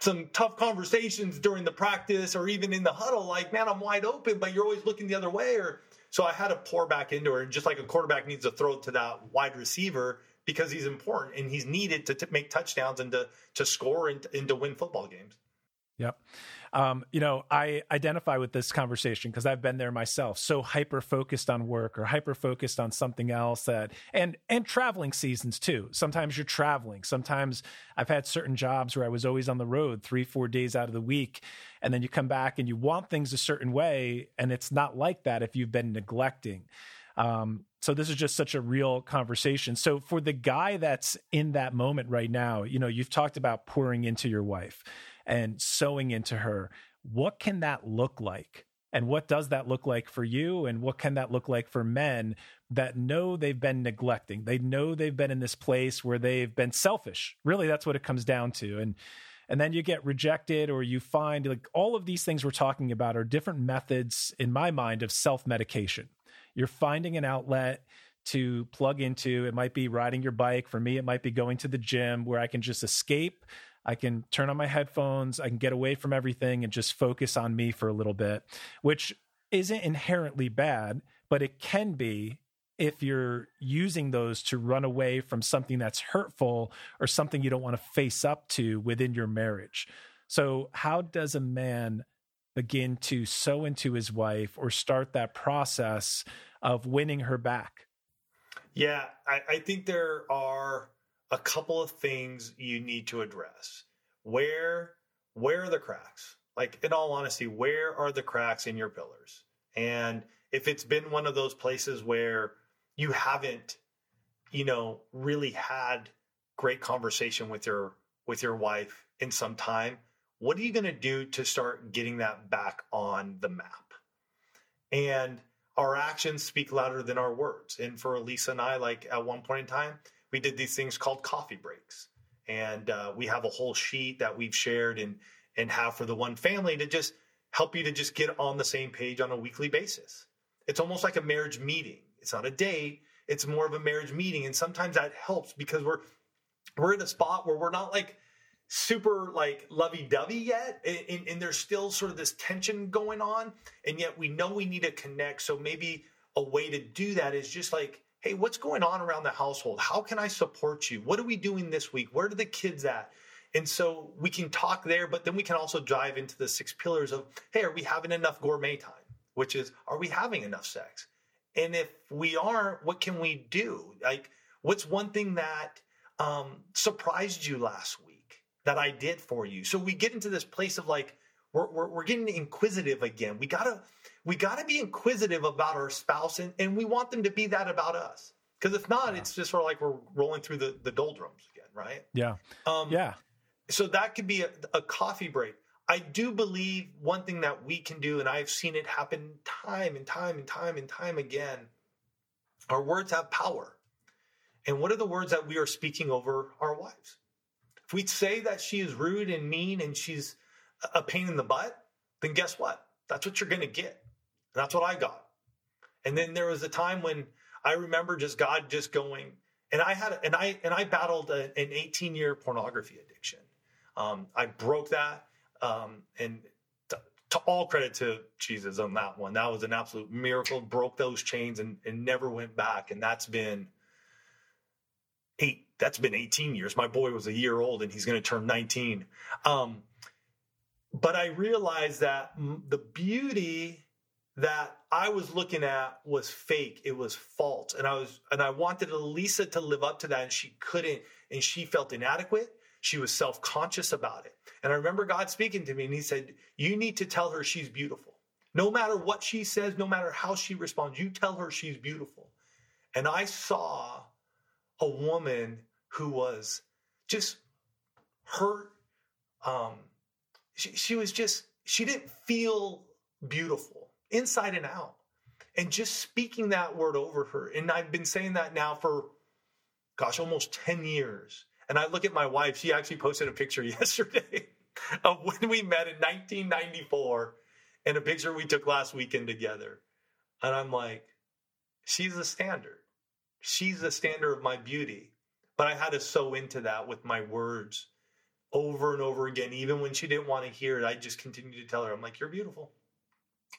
some tough conversations during the practice or even in the huddle like man i'm wide open but you're always looking the other way or so i had to pour back into her and just like a quarterback needs to throw to that wide receiver because he's important and he's needed to, to make touchdowns and to to score and, and to win football games. Yep. Um, you know, I identify with this conversation because I've been there myself. So hyper focused on work or hyper focused on something else that, and and traveling seasons too. Sometimes you're traveling. Sometimes I've had certain jobs where I was always on the road three, four days out of the week, and then you come back and you want things a certain way, and it's not like that if you've been neglecting. Um, so this is just such a real conversation. So for the guy that's in that moment right now, you know, you've talked about pouring into your wife and sowing into her. What can that look like? And what does that look like for you? And what can that look like for men that know they've been neglecting? They know they've been in this place where they've been selfish. Really, that's what it comes down to. And and then you get rejected or you find like all of these things we're talking about are different methods in my mind of self-medication you're finding an outlet to plug into. It might be riding your bike. For me, it might be going to the gym where I can just escape. I can turn on my headphones. I can get away from everything and just focus on me for a little bit, which isn't inherently bad, but it can be if you're using those to run away from something that's hurtful or something you don't want to face up to within your marriage. So, how does a man begin to sow into his wife or start that process of winning her back? Yeah, I, I, think there are a couple of things you need to address. Where where are the cracks? Like in all honesty, where are the cracks in your pillars? And if it's been one of those places where you haven't, you know, really had great conversation with your with your wife in some time, what are you going to do to start getting that back on the map? And our actions speak louder than our words. And for Lisa and I, like at one point in time, we did these things called coffee breaks. And uh, we have a whole sheet that we've shared and, and have for the one family to just help you to just get on the same page on a weekly basis. It's almost like a marriage meeting. It's not a date. it's more of a marriage meeting. And sometimes that helps because we're we're in a spot where we're not like super like lovey-dovey yet and, and, there's still sort of this tension going on and yet we know we need to connect so maybe a way to do that is just like hey what's going on around the household? How can i support you? What are we doing this week? Where are the kids at? And so we can talk there but then we can also dive into the six pillars of hey are we having enough gourmet time? Which is are we having enough sex? And if we aren't what can we do? Like what's one thing that um, surprised you last week that I did for you. So we get into this place of like, we're, we're, we're getting inquisitive again. We gotta, we gotta be inquisitive about our spouse and, and we want them to be that about us. Cause if not, yeah. it's just sort of like we're rolling through the, the doldrums again, right? Yeah. Um, yeah. So that could be a, a coffee break. I do believe one thing that we can do, and I've seen it happen time and time and time and time again. Our words have power. And what are the words that we are speaking over our wives? If we say that she is rude and mean and she's a pain in the butt, then guess what? That's what you're going to get. That's what I got. And then there was a time when I remember just God just going, and I had, and I, and I battled a, an 18 year pornography addiction. Um, I broke that. Um, and to, to, all credit to Jesus on that one. That was an absolute miracle, broke those chains and, and never went back. And that's been eight that's been 18 years. My boy was a year old and he's going to turn 19. Um, but I realized that the beauty that I was looking at was fake. It was false. And I was, and I wanted Elisa to live up to that and she couldn't. And she felt inadequate. She was self conscious about it. And I remember God speaking to me and he said, You need to tell her she's beautiful. No matter what she says, no matter how she responds, you tell her she's beautiful. And I saw a woman who was just hurt. Um, she, she was just, she didn't feel beautiful inside and out. And just speaking that word over her. And I've been saying that now for, gosh, almost 10 years. And I look at my wife, she actually posted a picture *laughs* yesterday of when we met in 1994 and a picture we took last weekend together. And I'm like, she's the standard. She's the standard of my beauty. But I had to sow into that with my words over and over again. Even when she didn't want to hear it, I just continued to tell her, I'm like, you're beautiful.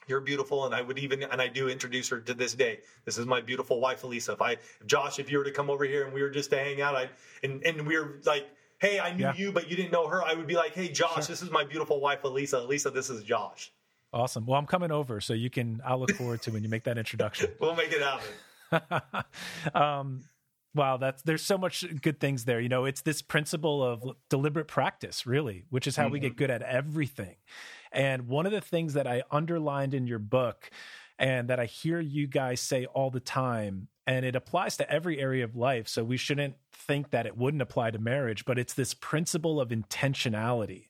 You're beautiful. And I would even, and I do introduce her to this day. This is my beautiful wife, Elisa. If I, if Josh, if you were to come over here and we were just to hang out, I, and, and we're like, hey, I knew yeah. you, but you didn't know her, I would be like, hey, Josh, sure. this is my beautiful wife, Elisa. Elisa, this is Josh. Awesome. Well, I'm coming over, so you can. I'll look forward to when you make that introduction. *laughs* we'll make it happen. *laughs* um, Wow, that's there's so much good things there. You know, it's this principle of deliberate practice, really, which is how mm-hmm. we get mm-hmm. good at everything. And one of the things that I underlined in your book and that I hear you guys say all the time, and it applies to every area of life. So we shouldn't think that it wouldn't apply to marriage, but it's this principle of intentionality.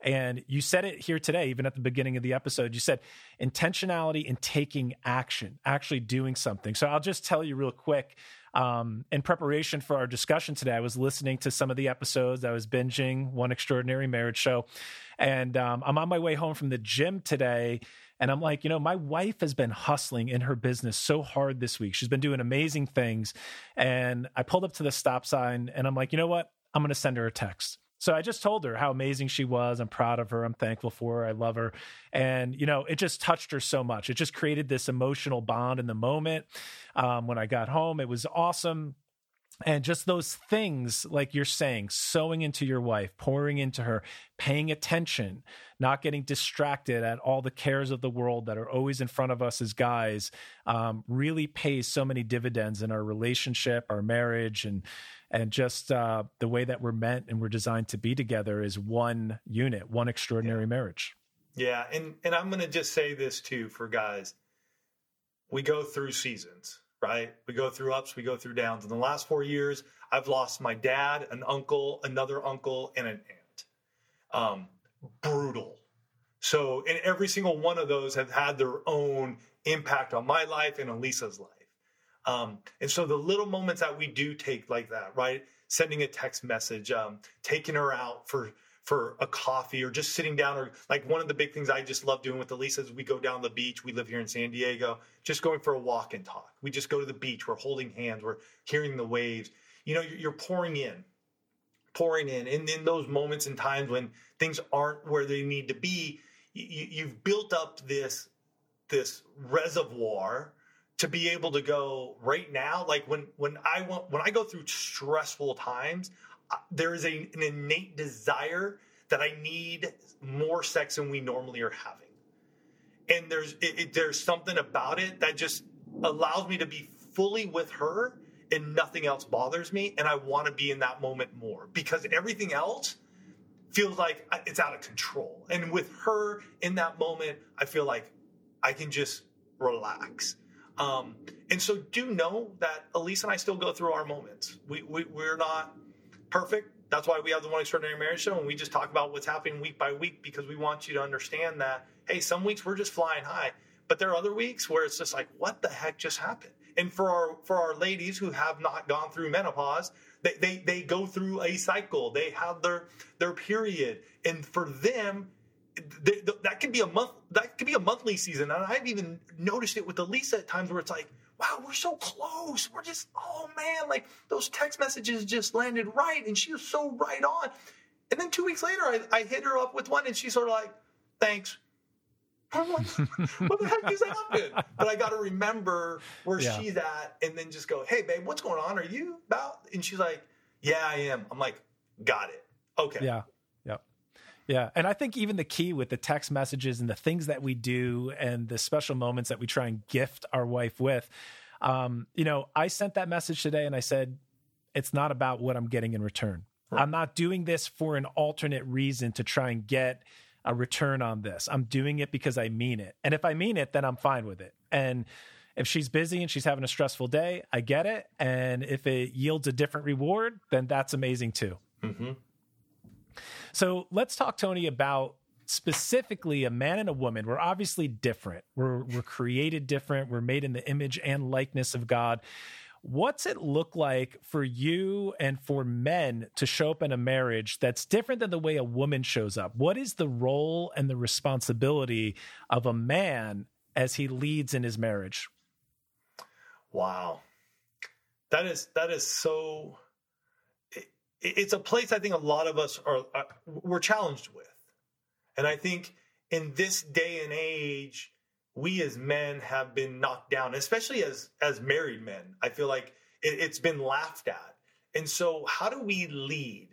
And you said it here today, even at the beginning of the episode. You said intentionality in taking action, actually doing something. So I'll just tell you real quick um, in preparation for our discussion today, I was listening to some of the episodes. I was binging One Extraordinary Marriage Show, and um, I'm on my way home from the gym today. And I'm like, you know, my wife has been hustling in her business so hard this week. She's been doing amazing things. And I pulled up to the stop sign and I'm like, you know what? I'm going to send her a text. So I just told her how amazing she was. I'm proud of her. I'm thankful for her. I love her. And, you know, it just touched her so much. It just created this emotional bond in the moment. Um, when I got home, it was awesome. And just those things, like you're saying, sowing into your wife, pouring into her, paying attention, not getting distracted at all the cares of the world that are always in front of us as guys, um, really pays so many dividends in our relationship, our marriage, and and just uh, the way that we're meant and we're designed to be together is one unit, one extraordinary yeah. marriage. Yeah, and and I'm going to just say this too for guys. We go through seasons, right? We go through ups, we go through downs. In the last 4 years, I've lost my dad, an uncle, another uncle, and an aunt. Um, brutal. So, and every single one of those have had their own impact on my life and on Lisa's life. Um, and so the little moments that we do take like that, right? Sending a text message, um, taking her out for for a coffee or just sitting down or like one of the big things I just love doing with Elisa is we go down the beach. We live here in San Diego, just going for a walk and talk. We just go to the beach. We're holding hands. We're hearing the waves. You know, you're pouring in, pouring in. And in those moments and times when things aren't where they need to be, you, have built up this this reservoir to be able to go right now. Like when when I want when I go through stressful times, there is a, an innate desire that I need more sex than we normally are having. And there's it, it, there's something about it that just allows me to be fully with her and nothing else bothers me and I want to be in that moment more because everything else feels like it's out of control. And with her in that moment, I feel like I can just relax. Um, and so do know that Elisa and I still go through our moments. We, we, we're not perfect. That's why we have the One Extraordinary Marriage Show, and we just talk about what's happening week by week because we want you to understand that hey, some weeks we're just flying high, but there are other weeks where it's just like, what the heck just happened? And for our for our ladies who have not gone through menopause, they they, they go through a cycle. They have their their period, and for them, that could be a month. That could be a monthly season, and I've even noticed it with Elisa at times where it's like wow, we're so close. We're just, oh man, like those text messages just landed right. And she was so right on. And then two weeks later, I, I hit her up with one and she's sort of like, thanks. I'm like, what the heck just happened? But I got to remember where yeah. she's at and then just go, hey, babe, what's going on? Are you about? And she's like, yeah, I am. I'm like, got it. Okay. Yeah. Yeah. And I think even the key with the text messages and the things that we do and the special moments that we try and gift our wife with, um, you know, I sent that message today and I said, it's not about what I'm getting in return. Right. I'm not doing this for an alternate reason to try and get a return on this. I'm doing it because I mean it. And if I mean it, then I'm fine with it. And if she's busy and she's having a stressful day, I get it. And if it yields a different reward, then that's amazing too. Mm-hmm. So let's talk, Tony, about specifically a man and a woman. We're obviously different. We're, we're created different. We're made in the image and likeness of God. What's it look like for you and for men to show up in a marriage that's different than the way a woman shows up? What is the role and the responsibility of a man as he leads in his marriage? Wow. That is that is so it's a place I think a lot of us are uh, we're challenged with. And I think in this day and age we as men have been knocked down, especially as as married men. I feel like it, it's been laughed at. And so, how do we lead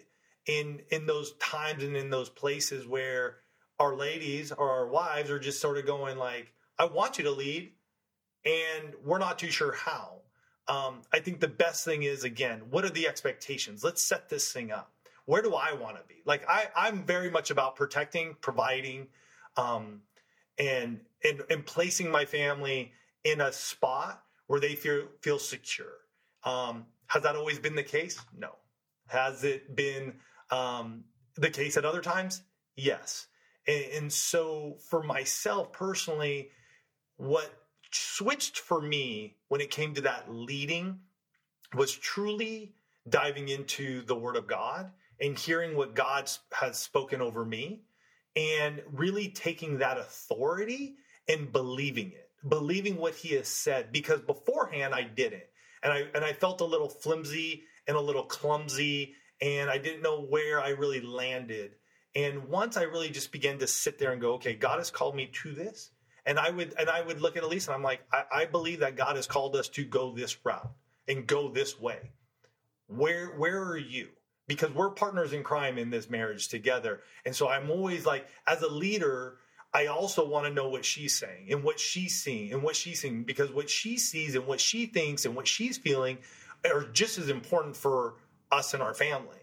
in in those times and in those places where our ladies or our wives are just sort of going like, "I want you to lead," and we're not too sure how. Um, I think the best thing is again, what are the expectations? Let's set this thing up. Where do I want to be? Like I, I'm very much about protecting, providing, um, and and, and placing my family in a spot where they feel feel secure. Um, has that always been the case? No. Has it been um, the case at other times? Yes. And, and so for myself personally, what switched for me when it came to that leading was truly diving into the Word of God and hearing what God has spoken over me and really taking that authority and believing it, believing what he has said. Because beforehand, I didn't, and I and I felt a little flimsy and a little clumsy, and I didn't know where I really landed. And once I really just began to sit there and go, okay, God has called me to this, and I would and I would look at Elisa and I'm like, I, I believe that God has called us to go this route and go this way. Where where are you? Because we're partners in crime in this marriage together. And so I'm always like, as a leader, I also want to know what she's saying and what she's seeing and what she's seeing because what she sees and what she thinks and what she's feeling are just as important for us and our family.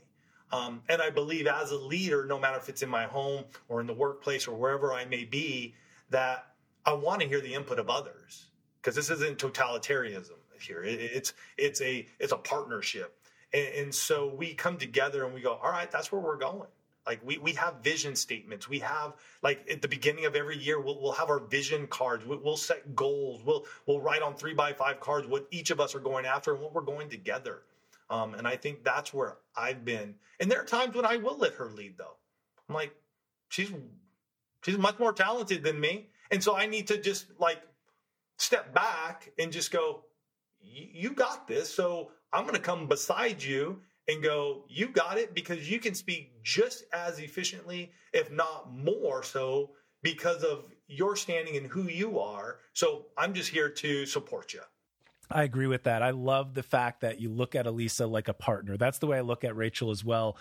Um, and I believe as a leader, no matter if it's in my home or in the workplace or wherever I may be, that I want to hear the input of others because this isn't totalitarianism here. It, it's it's a it's a partnership, and, and so we come together and we go, all right, that's where we're going. Like we, we have vision statements. We have like at the beginning of every year, we'll, we'll have our vision cards. We'll, we'll set goals. We'll, we'll write on three by five cards what each of us are going after and what we're going together. Um, and I think that's where I've been. And there are times when I will let her lead though. I'm like, she's she's much more talented than me. And so I need to just like step back and just go, you got this. So I'm going to come beside you and go, you got it because you can speak just as efficiently, if not more so, because of your standing and who you are. So I'm just here to support you. I agree with that. I love the fact that you look at Elisa like a partner. That's the way I look at Rachel as well.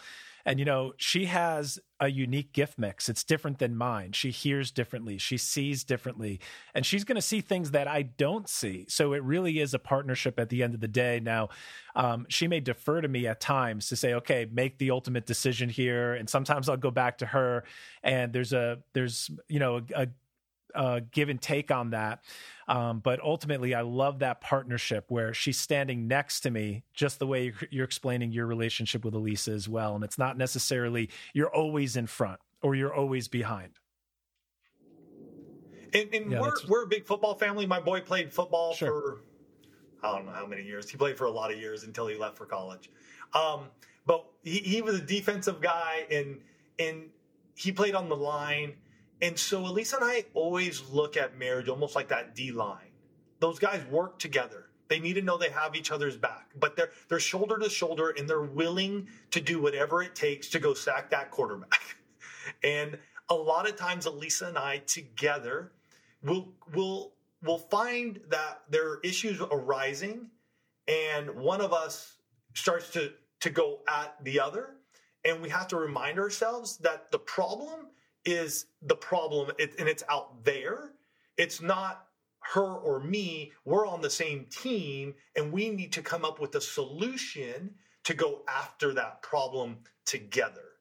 And, you know, she has a unique gift mix. It's different than mine. She hears differently, she sees differently, and she's going to see things that I don't see. So it really is a partnership at the end of the day. Now, um, she may defer to me at times to say, okay, make the ultimate decision here. And sometimes I'll go back to her and there's a, there's, you know, a, a give and take on that. Um, but ultimately, I love that partnership where she's standing next to me, just the way you're, explaining your relationship with Elisa as well. And it's not necessarily you're always in front or you're always behind. And, and yeah, we're we're a big football family. My boy played football sure. for I don't know how many years. He played for a lot of years until he left for college. Um, but he, he was a defensive guy, and and he played on the line and so Elisa and I always look at marriage almost like that D line. Those guys work together. They need to know they have each other's back, but they're they're shoulder to shoulder and they're willing to do whatever it takes to go sack that quarterback. *laughs* and a lot of times Elisa and I together will will will find that there are issues arising and one of us starts to to go at the other and we have to remind ourselves that the problem is the problem and it's out there. It's not her or me. We're on the same team and we need to come up with a solution to go after that problem together.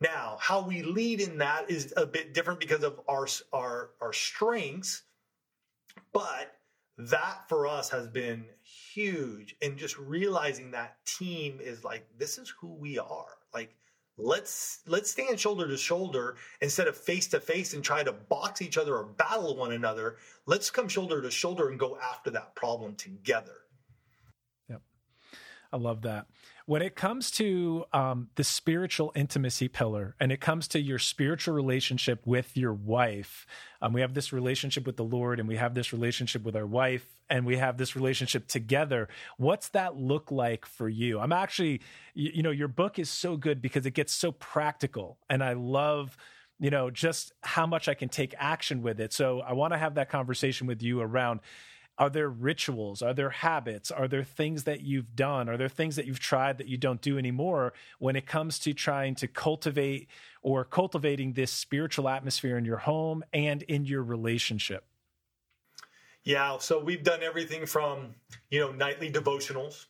Now, how we lead in that is a bit different because of our our our strengths, but that for us has been huge and just realizing that team is like this is who we are. Like let's let's stand shoulder to shoulder instead of face to face and try to box each other or battle one another. Let's come shoulder to shoulder and go after that problem together. Yep. I love that when it comes to um, the spiritual intimacy pillar and it comes to your spiritual relationship with your wife, um, we have this relationship with the Lord and we have this relationship with our wife and we have this relationship together. What's that look like for you? I'm actually, you, you know, your book is so good because it gets so practical and I love you know just how much i can take action with it so i want to have that conversation with you around are there rituals? Are there habits? Are there things that you've done? Are there things that you've tried that you don't do anymore when it comes to trying to cultivate or cultivating this spiritual atmosphere in your home and in your relationship? Yeah so we've done everything from you know nightly devotionals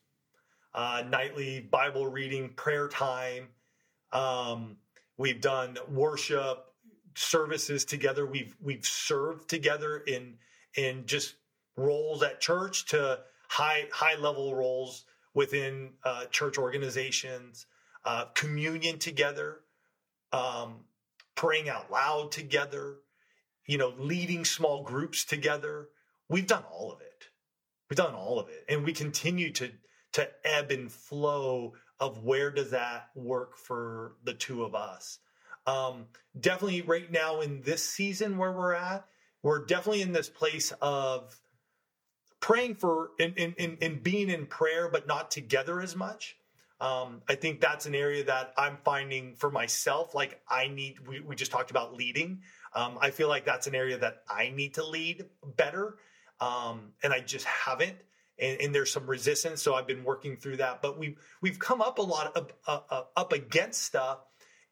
uh, nightly bible reading prayer time. Um, we've done worship services together. We've we've served together in in just roles at church to high high level roles within uh, church organizations, uh, communion together, um, praying out loud together, you know, leading small groups together. We've done all of it. We've done all of it, and we continue to to ebb and flow of where does that work for the two of us. Um, definitely, right now in this season where we're at, we're definitely in this place of praying for and, and, and, being in prayer, but not together as much. Um, I think that's an area that I'm finding for myself. Like I need, we, we just talked about leading. Um, I feel like that's an area that I need to lead better. Um, and I just haven't. And, and, there's some resistance. So I've been working through that, but we've, we've come up a lot of, uh, uh, up against stuff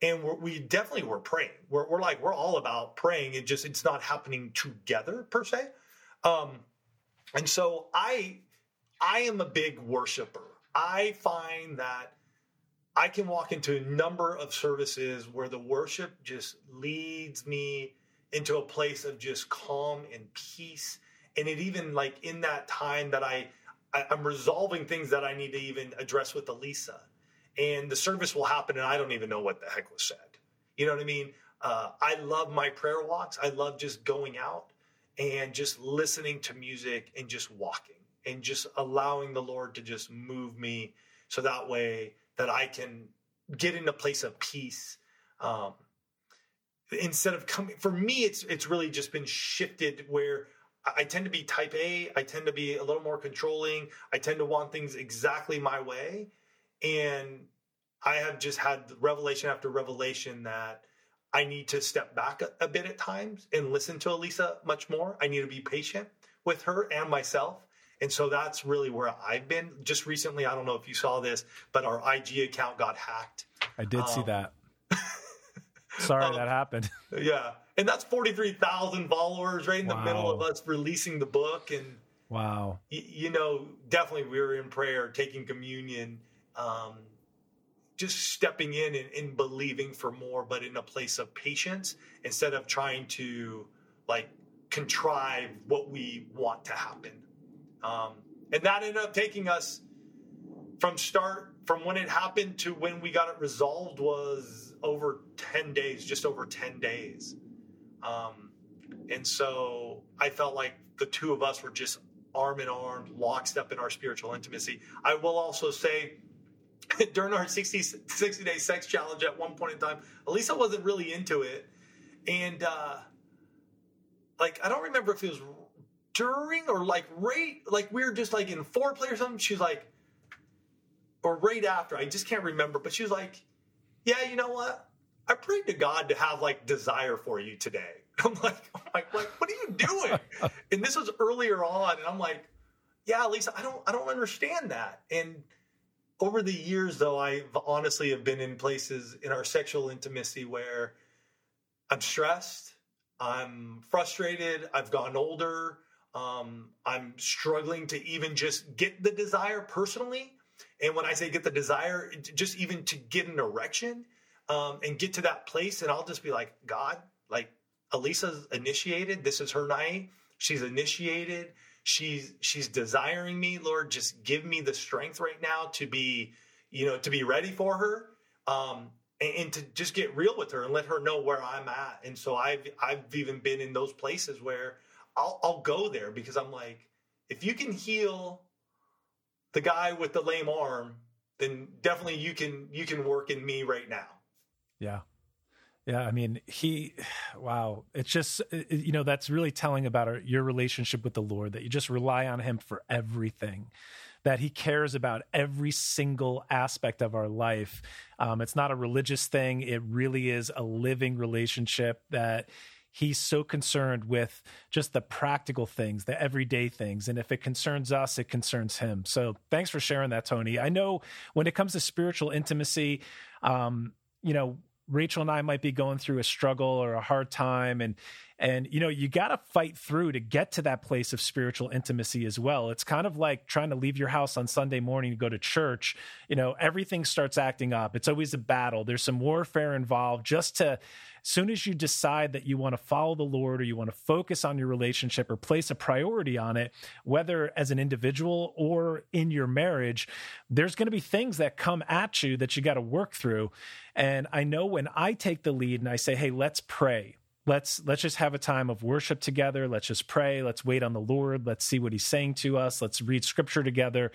and we definitely were praying. We're, we're like, we're all about praying. It just, it's not happening together per se. Um, and so I I am a big worshiper. I find that I can walk into a number of services where the worship just leads me into a place of just calm and peace. And it even like in that time that I, I am resolving things that I need to even address with Elisa. And the service will happen and I don't even know what the heck was said. You know what I mean? Uh, I love my prayer walks. I love just going out and just listening to music and just walking and just allowing the Lord to just move me so that way that I can get in a place of peace. Um, instead of coming for me it's it's really just been shifted where I tend to be type A. I tend to be a little more controlling. I tend to want things exactly my way. And I have just had revelation after revelation that I need to step back a, a, bit at times and listen to Elisa much more. I need to be patient with her and myself. And so that's really where I've been. Just recently, I don't know if you saw this, but our IG account got hacked. I did um, see that. *laughs* Sorry um, that happened. *laughs* Yeah. And that's 43,000 followers right in wow. the middle of us releasing the book. And wow. Y- you know, definitely we were in prayer, taking communion, um, just stepping in and, and believing for more, but in a place of patience instead of trying to like contrive what we want to happen. Um, and that ended up taking us from start from when it happened to when we got it resolved was over 10 days just over 10 days um, and so i felt like the two of us were just arm in arm lockstep in our spiritual intimacy i will also say *laughs* during our 60, 60 day sex challenge at one point in time. Elisa wasn't really into it. And uh, like i don't remember if it was during or like right like we were just like in foreplay or something. She's like or right after. I just can't remember. But she was like yeah you know what? I prayed to god to have like desire for you today. *laughs* I'm like oh like what are you doing? *laughs* And this was earlier on and i'm like yeah lisa i don't i don't understand that. And over the years though i honestly have been in places in our sexual intimacy where i'm stressed i'm frustrated i've gotten older um, I'm struggling to even just get the desire personally. And when I say get the desire, just even to get an erection um, and get to that place, and I'll just be like, God, like Elisa's initiated. This is her night. She's initiated. She's she's desiring me, Lord. Just give me the strength right now to be, you know, to be ready for her. Um, and, and to just get real with her and let her know where I'm at. And so I've I've even been in those places where I'll I'll go there because I'm like, if you can heal the guy with the lame arm, then definitely you can you can work in me right now. Yeah. Yeah, I mean, he, *sighs* wow, it's just, you know, that's really telling about our, your relationship with the Lord, that you just rely on Him for everything, that He cares about every single aspect of our life. Um, it's not a religious thing, it really is a living relationship that he's so concerned with just the practical things, the everyday things. And if it concerns us, it concerns him. So thanks for sharing that, Tony. I know when it comes to spiritual intimacy, um, you know, Rachel and I might be going through a struggle or a hard time and and you know you got to fight through to get to that place of spiritual intimacy as well. It's kind of like trying to leave your house on Sunday morning to go to church. You know, everything starts acting up. It's always a battle. There's some warfare involved just to as soon as you decide that you want to follow the Lord or you want to focus on your relationship or place a priority on it, whether as an individual or in your marriage, there's going to be things that come at you that you got to work through. And I know when I take the lead and I say, hey, let's pray let's let's just have a time of worship together let's just pray let's wait on the lord let's see what he's saying to us let's read scripture together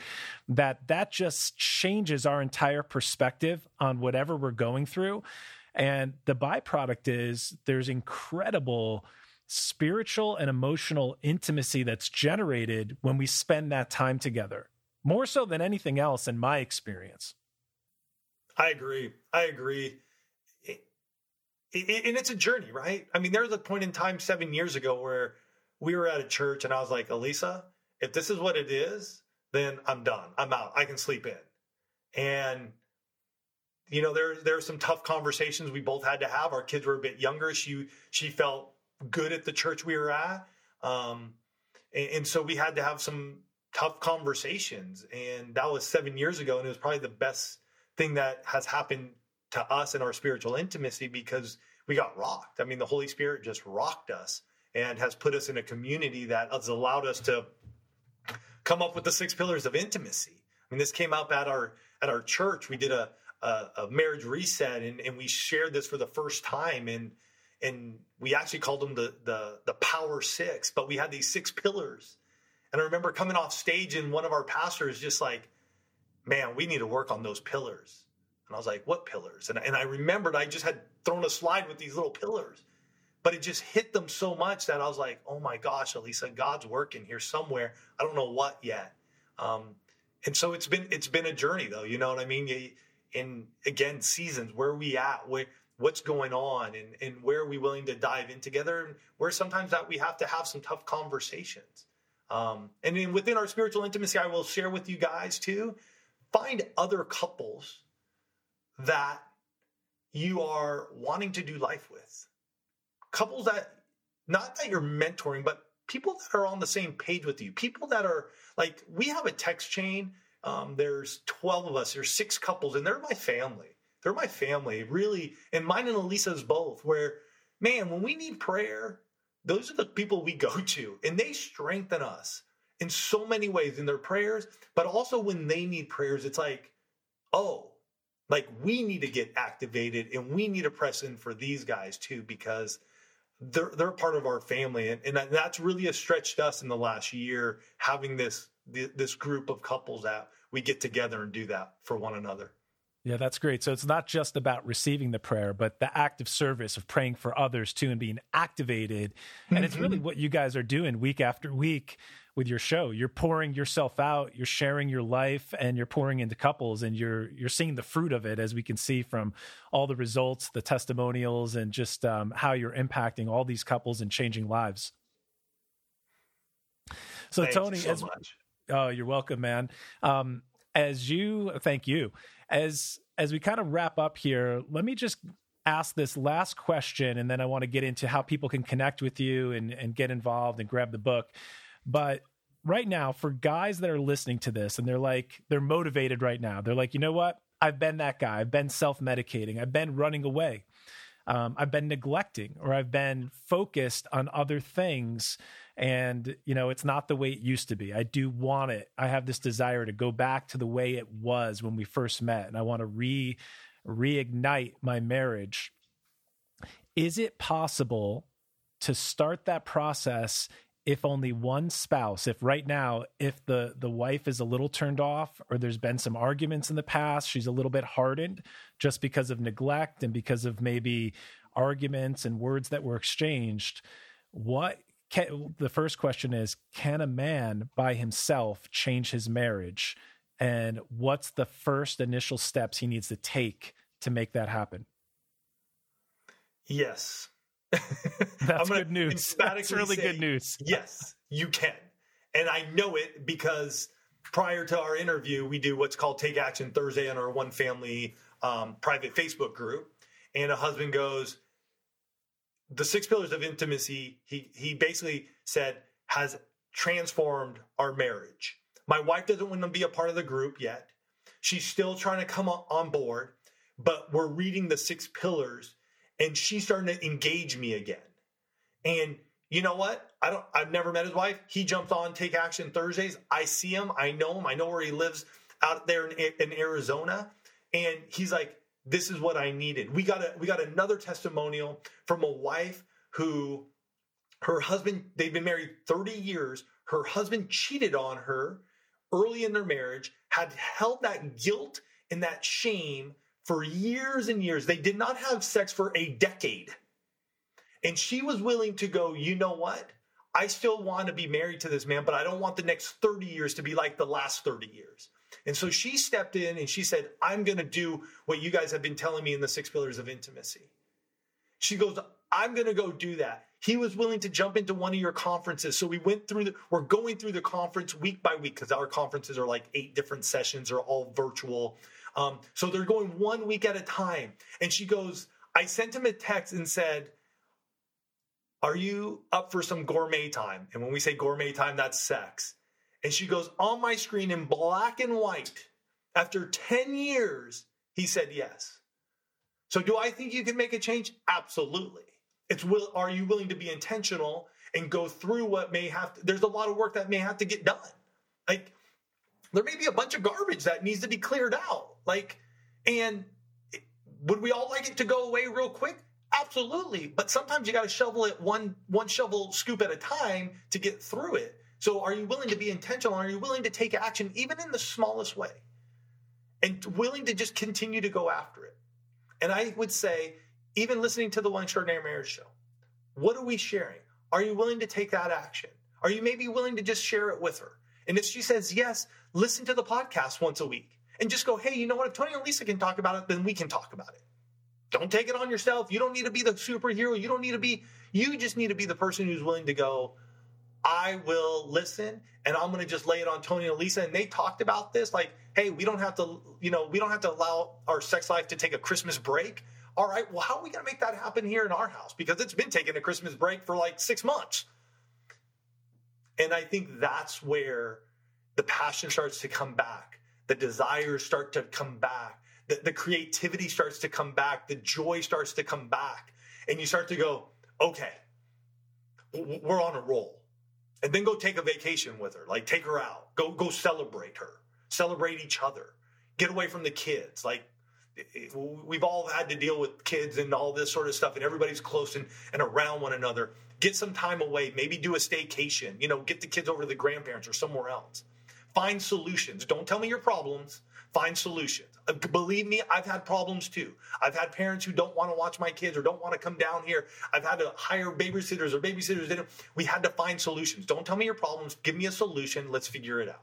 that that just changes our entire perspective on whatever we're going through and the byproduct is there's incredible spiritual and emotional intimacy that's generated when we spend that time together, more so than anything else, in my experience. I agree. I agree. And it's a journey, right? I mean, there was a point in time seven years ago where we were at a church and I was like, Elisa, if this is what it is, then I'm done. I'm out. I can sleep in. And you know, there there are some tough conversations we both had to have. Our kids were a bit younger. She she felt good at the church we were at, um, and, and so we had to have some tough conversations. And that was seven years ago, and it was probably the best thing that has happened to us in our spiritual intimacy because we got rocked. I mean, the Holy Spirit just rocked us and has put us in a community that has allowed us to come up with the six pillars of intimacy. I mean, this came up at our at our church. We did a a, a marriage reset, and, and we shared this for the first time, and and we actually called them the the the Power Six, but we had these six pillars. And I remember coming off stage, and one of our pastors just like, "Man, we need to work on those pillars." And I was like, what pillars? And, and I remembered I just had thrown a slide with these little pillars, but it just hit them so much that I was like, oh my gosh, Elisa, God's working here somewhere. I don't know what yet. Um, and so it's been it's been a journey though. You know what I mean? In again seasons, where we at? Where what's going on, and and where are we willing to dive in together? And where sometimes that we have to have some tough conversations. Um, and then within our spiritual intimacy, I will share with you guys too. Find other couples that you are wanting to do life with. Couples that, not that you're mentoring, but people that are on the same page with you. People that are like, we have a text chain. Um, there's 12 of us, there's six couples, and they're my family. They're my family, really. And mine and Elisa's both, where, man, when we need prayer, those are the people we go to, and they strengthen us in so many ways in their prayers, but also when they need prayers, it's like, oh, like we need to get activated and we need to press in for these guys too because they're they're part of our family. And, and that's really stretched us in the last year having this this group of couples that we get together and do that for one another yeah, that's great. So it's not just about receiving the prayer, but the active service of praying for others too and being activated. And mm-hmm. it's really mm-hmm. what you guys are doing week after week with your show. You're pouring yourself out, you're sharing your life and you're pouring into couples and you're you're seeing the fruit of it as we can see from all the results, the testimonials and just um, how you're impacting all these couples and changing lives. So Tony, so as, oh, you're welcome, man. Um, as you, thank you as as we kind of wrap up here, let me just ask this last question, and then I want to get into how people can connect with you and and get involved and grab the book. But right now, for guys that are listening to this and they're like they're motivated right now, they're like, you know what? I've been that guy. I've been self medicating. I've been running away. Um, I've been neglecting or I've been focused on other things and you know it's not the way it used to be. I do want it. I have this desire to go back to the way it was when we first met and i want to re reignite my marriage. Is it possible to start that process if only one spouse if right now if the the wife is a little turned off or there's been some arguments in the past she's a little bit hardened just because of neglect and because of maybe arguments and words that were exchanged what can, the first question is can a man by himself change his marriage? And what's the first initial steps he needs to take to make that happen? Yes. *laughs* That's good news. That's really say, good news. yes you can. And i know it because prior to our interview we do what's called take action thursday on our one family um, private facebook group. And a husband goes the six pillars of intimacy, he he basically said has transformed our marriage. My wife doesn't want to be a part of the group yet. She's still trying to come on board, but we're reading the six pillars and she's starting to engage me again. And you know what? I don't I've never met his wife. He jumps on Take Action Thursdays. I see him, I know him, I know where he lives out there in, in Arizona. And he's like, this is what I needed. We got a we got another testimonial from a wife who her husband they've been married 30 years. Her husband cheated on her early in their marriage, had held that guilt and that shame for years and years. They did not have sex for a decade. And she was willing to go, you know what? I still want to be married to this man, but I don't want the next 30 years to be like the last 30 years. And so she stepped in and she said, I'm going to do what you guys have been telling me in the six pillars of intimacy. She goes, I'm going to go do that. He was willing to jump into one of your conferences. So we went through the, we're going through the conference week by week because our conferences are like eight different sessions, are all virtual. Um, so they're going one week at a time. And she goes, I sent him a text and said, Are you up for some gourmet time? And when we say gourmet time, that's sex. And she goes, On my screen in black and white, after 10 years, he said yes. So do I think you can make a change? Absolutely. It's will are you willing to be intentional and go through what may have to, there's a lot of work that may have to get done. Like there may be a bunch of garbage that needs to be cleared out. Like and would we all like it to go away real quick? Absolutely. But sometimes you got to shovel it one one shovel scoop at a time to get through it. So are you willing to be intentional? Are you willing to take action even in the smallest way? and willing to just continue to go after it. And I would say, even listening to the One Extraordinary Marriage Show, what are we sharing? Are you willing to take that action? Are you maybe willing to just share it with her? And if she says yes, listen to the podcast once a week and just go, hey, you know what? If Tony and Lisa can talk about it, then we can talk about it. Don't take it on yourself. You don't need to be the superhero. You don't need to be, you just need to be the person who's willing to go, I will listen and I'm going to just lay it on Tony and Lisa. And they talked about this like, hey, we don't have to, you know, we don't have to allow our sex life to take a Christmas break. All right, well, how are we going to make that happen here in our house? Because it's been taking a Christmas break for like six months. And I think that's where the passion starts to come back, the desires start to come back, the, the creativity starts to come back, the joy starts to come back. And you start to go, okay, we're on a roll. And then go take a vacation with her, like take her out, go go celebrate her, celebrate each other, get away from the kids. Like we've all had to deal with kids and all this sort of stuff, and everybody's close and, and around one another. Get some time away, maybe do a staycation, you know, get the kids over to the grandparents or somewhere else. Find solutions. Don't tell me your problems. Find solutions. Believe me, I've had problems too. I've had parents who don't want to watch my kids or don't want to come down here. I've had to hire babysitters or babysitters. We had to find solutions. Don't tell me your problems. Give me a solution. Let's figure it out.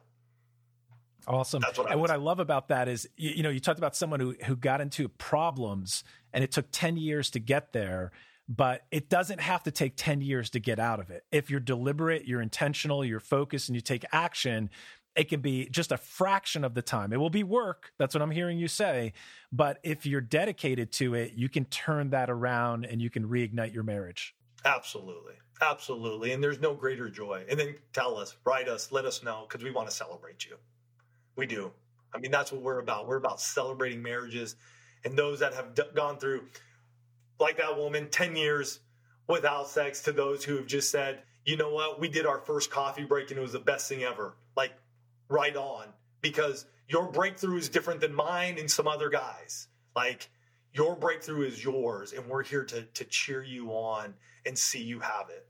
Awesome. What and what. I love about that is, you, you know, you talked about someone who, who got into problems and it took 10 years to get there, but it doesn't have to take 10 years to get out of it. If you're deliberate, you're intentional, you're focused, and you take action, it can be just a fraction of the time. It will be work. That's what I'm hearing you say. But if you're dedicated to it, you can turn that around and you can reignite your marriage. Absolutely. Absolutely. And there's no greater joy. And then tell us, write us, let us know because we want to celebrate you. We do. I mean, that's what we're about. We're about celebrating marriages and those that have d- gone through, like that woman, 10 years without sex, to those who have just said, you know what, we did our first coffee break and it was the best thing ever. Like, right on, because your breakthrough is different than mine and some other guys. Like, your breakthrough is yours, and we're here to, to cheer you on and see you have it.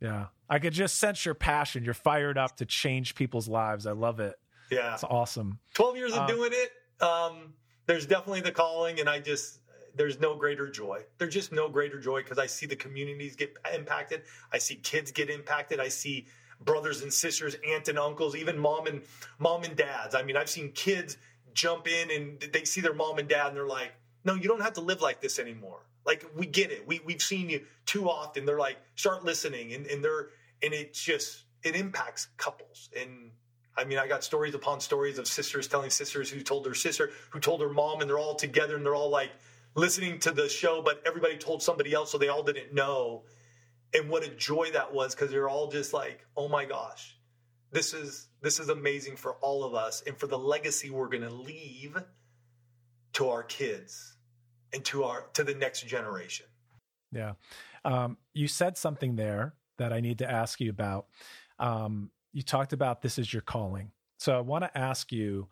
Yeah. I could just sense your passion. You're fired up to change people's lives. I love it. Yeah. It's awesome. 12 years of um, doing it. Um, there's definitely the calling, and I just, there's no greater joy. There's just no greater joy because I see the communities get impacted. I see kids get impacted. I see brothers and sisters, aunt and uncles, even mom and mom and dads. I mean, I've seen kids jump in and they see their mom and dad and they're like, "No, you don't have to live like this anymore." Like we get it. We we've seen you too often. They're like, start listening, and, and they're and it just it impacts couples and I mean, I got stories upon stories of sisters telling sisters who told their sister, who told their mom, and they're all together and they're all like listening to the show, but everybody told somebody else, so they all didn't know. And what a joy that was because they're all just like, oh my gosh, this is this is amazing for all of us and for the legacy we're going to leave to our kids and to our to the next generation. Yeah, um, you said something there that I need to ask you about. Um, you talked about this is your calling. So I want to ask you,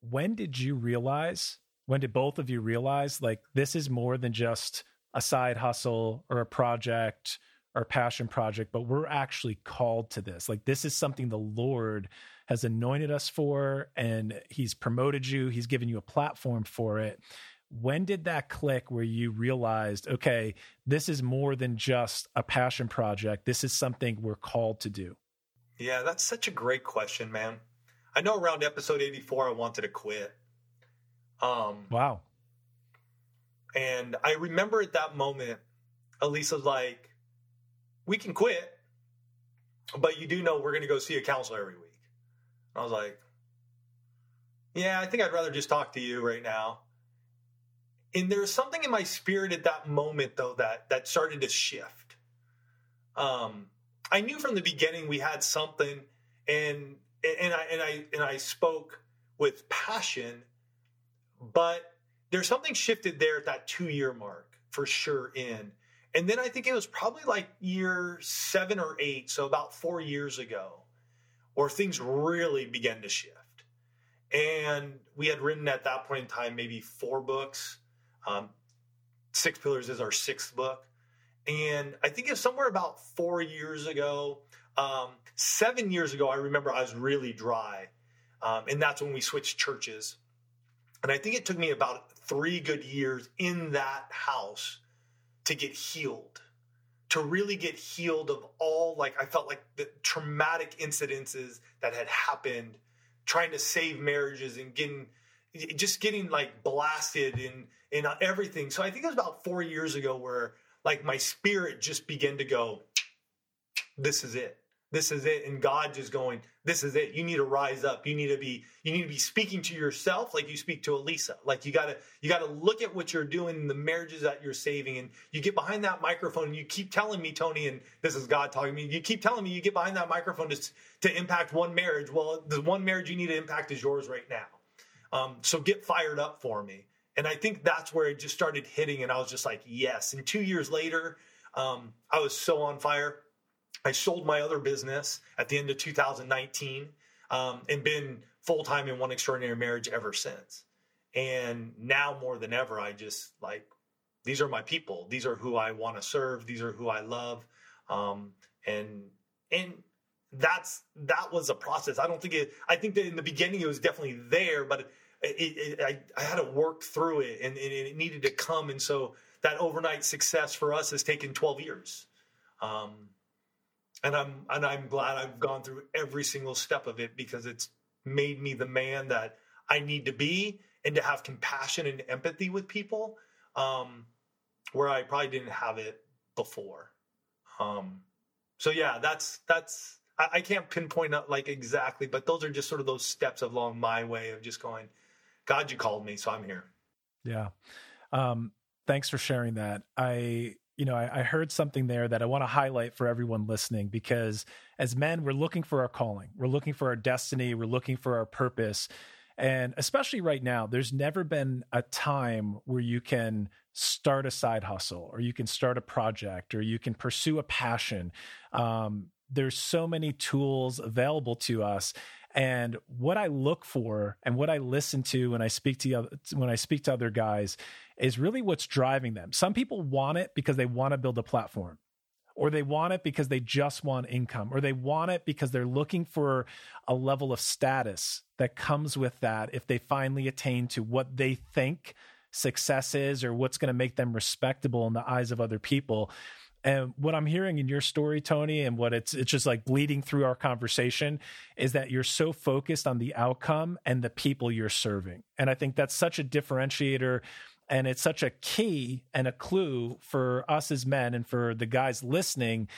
when did you realize, when did both of you realize like this is more than just a side hustle or a project or passion project, but we're actually called to this. Like this is something the Lord has anointed us for and he's promoted you, he's given you a platform for it. When did that click where you realized, okay, this is more than just a passion project. This is something we're called to do? Yeah, that's such a great question, man. I know around episode 84, I wanted to quit. Um, wow. And I remember at that moment, Elisa's like, we can quit, but you do know we're going to go see a counselor every week. I was like, yeah, I think I'd rather just talk to you right now. And there's something in my spirit at that moment, though, that that started to shift. Um, I knew from the beginning we had something, and and I and I and I spoke with passion, but there's something shifted there at that two year mark for sure. In and then I think it was probably like year seven or eight, so about four years ago, where things really began to shift. And we had written at that point in time maybe four books. Um, Six Pillars is our sixth book and I think it's somewhere about four years ago, um, seven years ago. I remember I was really dry, um, and that's when we switched churches. And I think it took me about three good years in that house to get healed, to really get healed of all, like, I felt like the traumatic incidences that had happened trying to save marriages and getting, just getting like blasted in, in everything. So I think it was about four years ago where like my spirit just began to go, this is it this is it. And god just going this is it. You need to rise up. You need to be you need to be speaking to yourself like you speak to elisa. Like you gotta you gotta look at what you're doing in the marriages that you're saving. And you get behind that microphone. And you keep telling me tony and this is god talking to me. You keep telling me you get behind that microphone to, to impact one marriage. Well the one marriage you need to impact is yours right now. Um, so get fired up for me. And i think that's where it just started hitting. And i was just like yes. And two years later um, i was so on fire I sold my other business at the end of 2019 um, and been full time in one extraordinary marriage ever since. And now more than ever, I just like these are my people. These are who I want to serve. These are who I love. Um, and and that's that was a process. I don't think it. I think that in the beginning it was definitely there, but it, it, I, I had to work through it, and, and, it needed to come. And so that overnight success for us has taken 12 years. Um, and I'm and I'm glad I've gone through every single step of it because it's made me the man that I need to be and to have compassion and empathy with people um, where I probably didn't have it before. Um, so yeah, that's that's I, I can't pinpoint out like exactly, but those are just sort of those steps along my way of just going, God, you called me, so I'm here. Yeah. Um, thanks for sharing that. I you know, I, I, heard something there that I want to highlight for everyone listening because as men, we're looking for our calling, we're looking for our destiny, we're looking for our purpose. And especially right now, there's never been a time where you can start a side hustle or you can start a project or you can pursue a passion. Um, there's so many tools available to us and what I look for and what I listen to when I speak to when I speak to other guys is really what's driving them. Some people want it because they want to build a platform or they want it because they just want income, or they want it because they're looking for a level of status that comes with that if they finally attain to what they think success is or what's going to make them respectable in the eyes of other people. And what I'm hearing in your story, Tony, and what it's it's just like bleeding through our conversation is that you're so focused on the outcome and the people you're serving. And I think that's such a differentiator and it's such a key and a clue for us as men and for the guys listening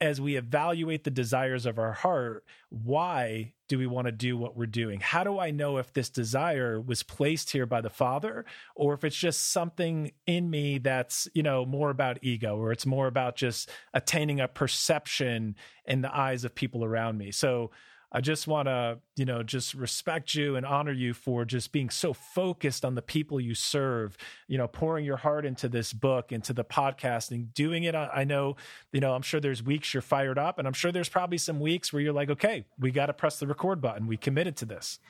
as we evaluate the desires of our heart, why do we want to do what we're doing? How do I know if this desire was placed here by the Father or if it's just something in me that's, you know, more about ego or it's more about just attaining a perception in the eyes of people around me? So, I just want to, you know, just respect you and honor you for just being so focused on the people you serve, you know, pouring your heart into this book, into the podcast and doing it. I know, you know, I'm sure there's weeks you're fired up, and I'm sure there's probably some weeks where you're like, okay, we got to press the record button. We committed to this.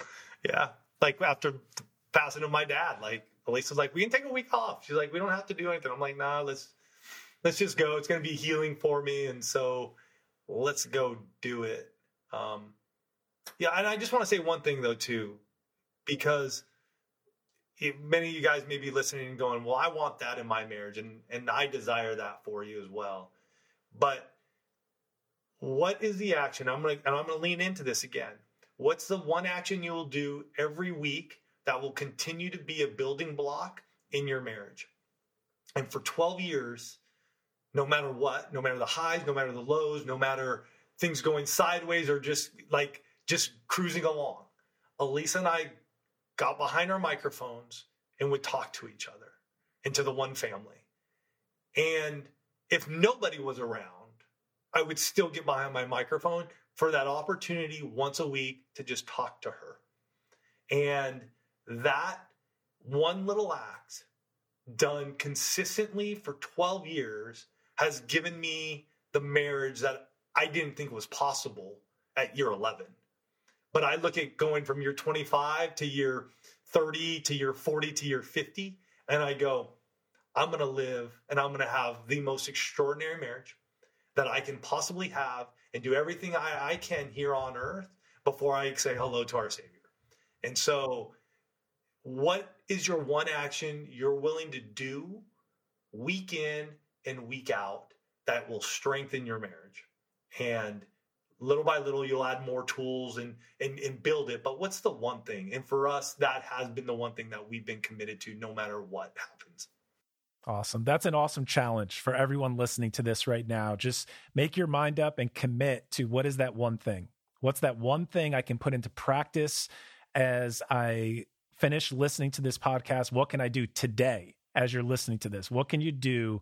Yeah. Like after the passing of my dad, like Elisa's like, we can take a week off. She's like, we don't have to do anything. I'm like, nah, let's, let's just go. It's going to be healing for me. And so let's go do it. Um, yeah, and I just want to say one thing though too, because many of you guys may be listening and going, "Well, I want that in my marriage, and and I desire that for you as well." But what is the action? I'm gonna and I'm gonna lean into this again. What's the one action you will do every week that will continue to be a building block in your marriage? And for 12 years, no matter what, no matter the highs, no matter the lows, no matter things going sideways or just like just cruising along. Elisa and I got behind our microphones and would talk to each other and to the one family. And if nobody was around, I would still get behind my microphone for that opportunity once a week to just talk to her. And that one little act done consistently for 12 years has given me the marriage that I didn't think was possible at year 11. But I look at going from year 25 to year 30 to year 40 to year 50, and I go, I'm going to live and I'm going to have the most extraordinary marriage that I can possibly have and do everything I, I can here on earth before I say hello to our Savior. And so what is your one action you're willing to do week in and week out that will strengthen your marriage? And little by little you'll add more tools and, and and build it. But what's the one thing? And for us that has been the one thing that we've been committed to no matter what happens. Awesome. That's an awesome challenge for everyone listening to this right now. Just make your mind up and commit to what is that one thing? What's that one thing i can put into practice as i finish listening to this podcast? What can i do today as you're listening to this? What can you do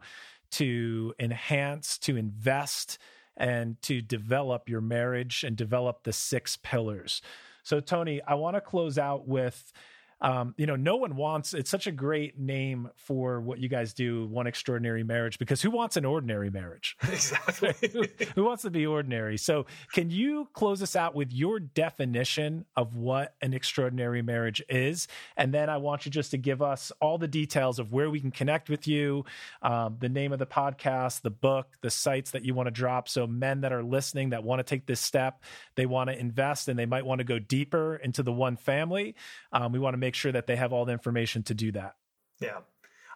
to enhance to invest and to develop your marriage and develop the six pillars. So, Tony, I want to close out with um, you know, no one wants it's such a great name for what you guys do, one extraordinary marriage, because who wants an ordinary marriage? *laughs* Exactly. who, who wants to be ordinary? So, can you close us out with your definition of what an extraordinary marriage is? And then I want you just to give us all the details of where we can connect with you, um, the name of the podcast, the book, the sites that you want to drop. So, men that are listening that want to take this step, they want to invest and they might want to go deeper into the one family. Um, we want to make make sure that they have all the information to do that. Yeah.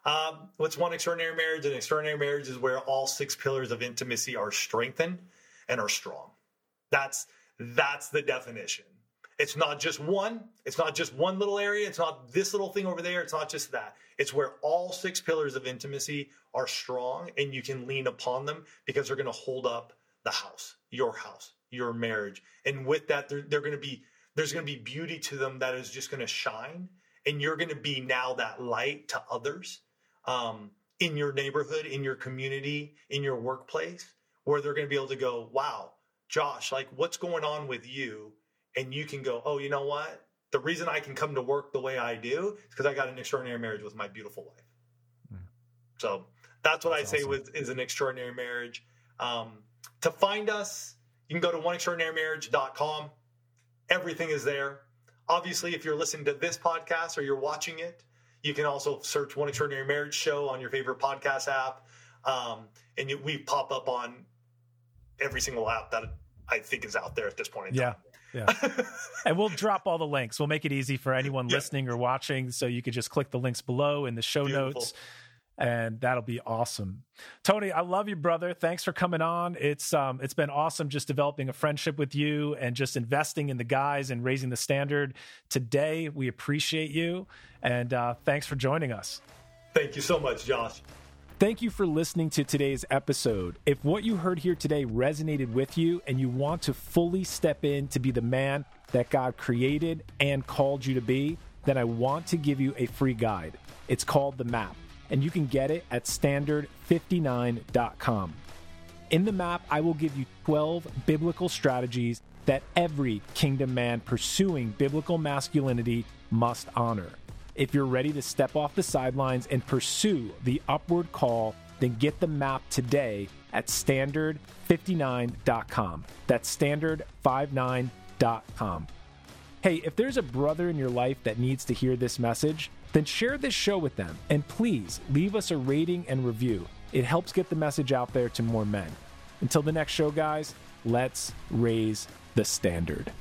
Um, what's one extraordinary marriage? An extraordinary marriage is where all six pillars of intimacy are strengthened and are strong. That's that's the definition. It's not just one. It's not just one little area. It's not this little thing over there. It's not just that. It's where all six pillars of intimacy are strong and you can lean upon them because they're going to hold up the house, your house, your marriage. And with that, they're, they're going to be there's going to be beauty to them that is just going to shine and you're going to be now that light to others um, in your neighborhood in your community in your workplace where they're going to be able to go wow josh like what's going on with you? And you can go oh you know what? The reason i can come to work the way i do is because i got an extraordinary marriage with my beautiful wife. Mm. so that's what that's i say with is an extraordinary marriage. Um, to find us you can go to oneextraordinarymarriage.com Everything is there. Obviously, if you're listening to this podcast or you're watching it, you can also search One Extraordinary Marriage Show on your favorite podcast app. Um, and you, we pop up on every single app that I think is out there at this point in time. yeah. Yeah. *laughs* and we'll drop all the links. We'll make it easy for anyone yeah. listening or watching. So you could just click the links below in the show Beautiful. notes and that'll be awesome. Tony, I love you, brother. Thanks for coming on. It's um, it's been awesome just developing a friendship with you and just investing in the guys and raising the standard. Today, we appreciate you, and uh, thanks for joining us. Thank you so much, Josh. Thank you for listening to today's episode. If what you heard here today resonated with you and you want to fully step in to be the man that God created and called you to be, then I want to give you a free guide. It's called The Map and you can get it at standard59.com. In the map, I will give you 12 biblical strategies that every kingdom man pursuing biblical masculinity must honor. If you're ready to step off the sidelines and pursue the upward call, then get the map today at standard59.com. That's standard59.com. Hey, if there's a brother in your life that needs to hear this message, then share this show with them and please leave us a rating and review. It helps get the message out there to more men. Until the next show, guys, let's raise the standard.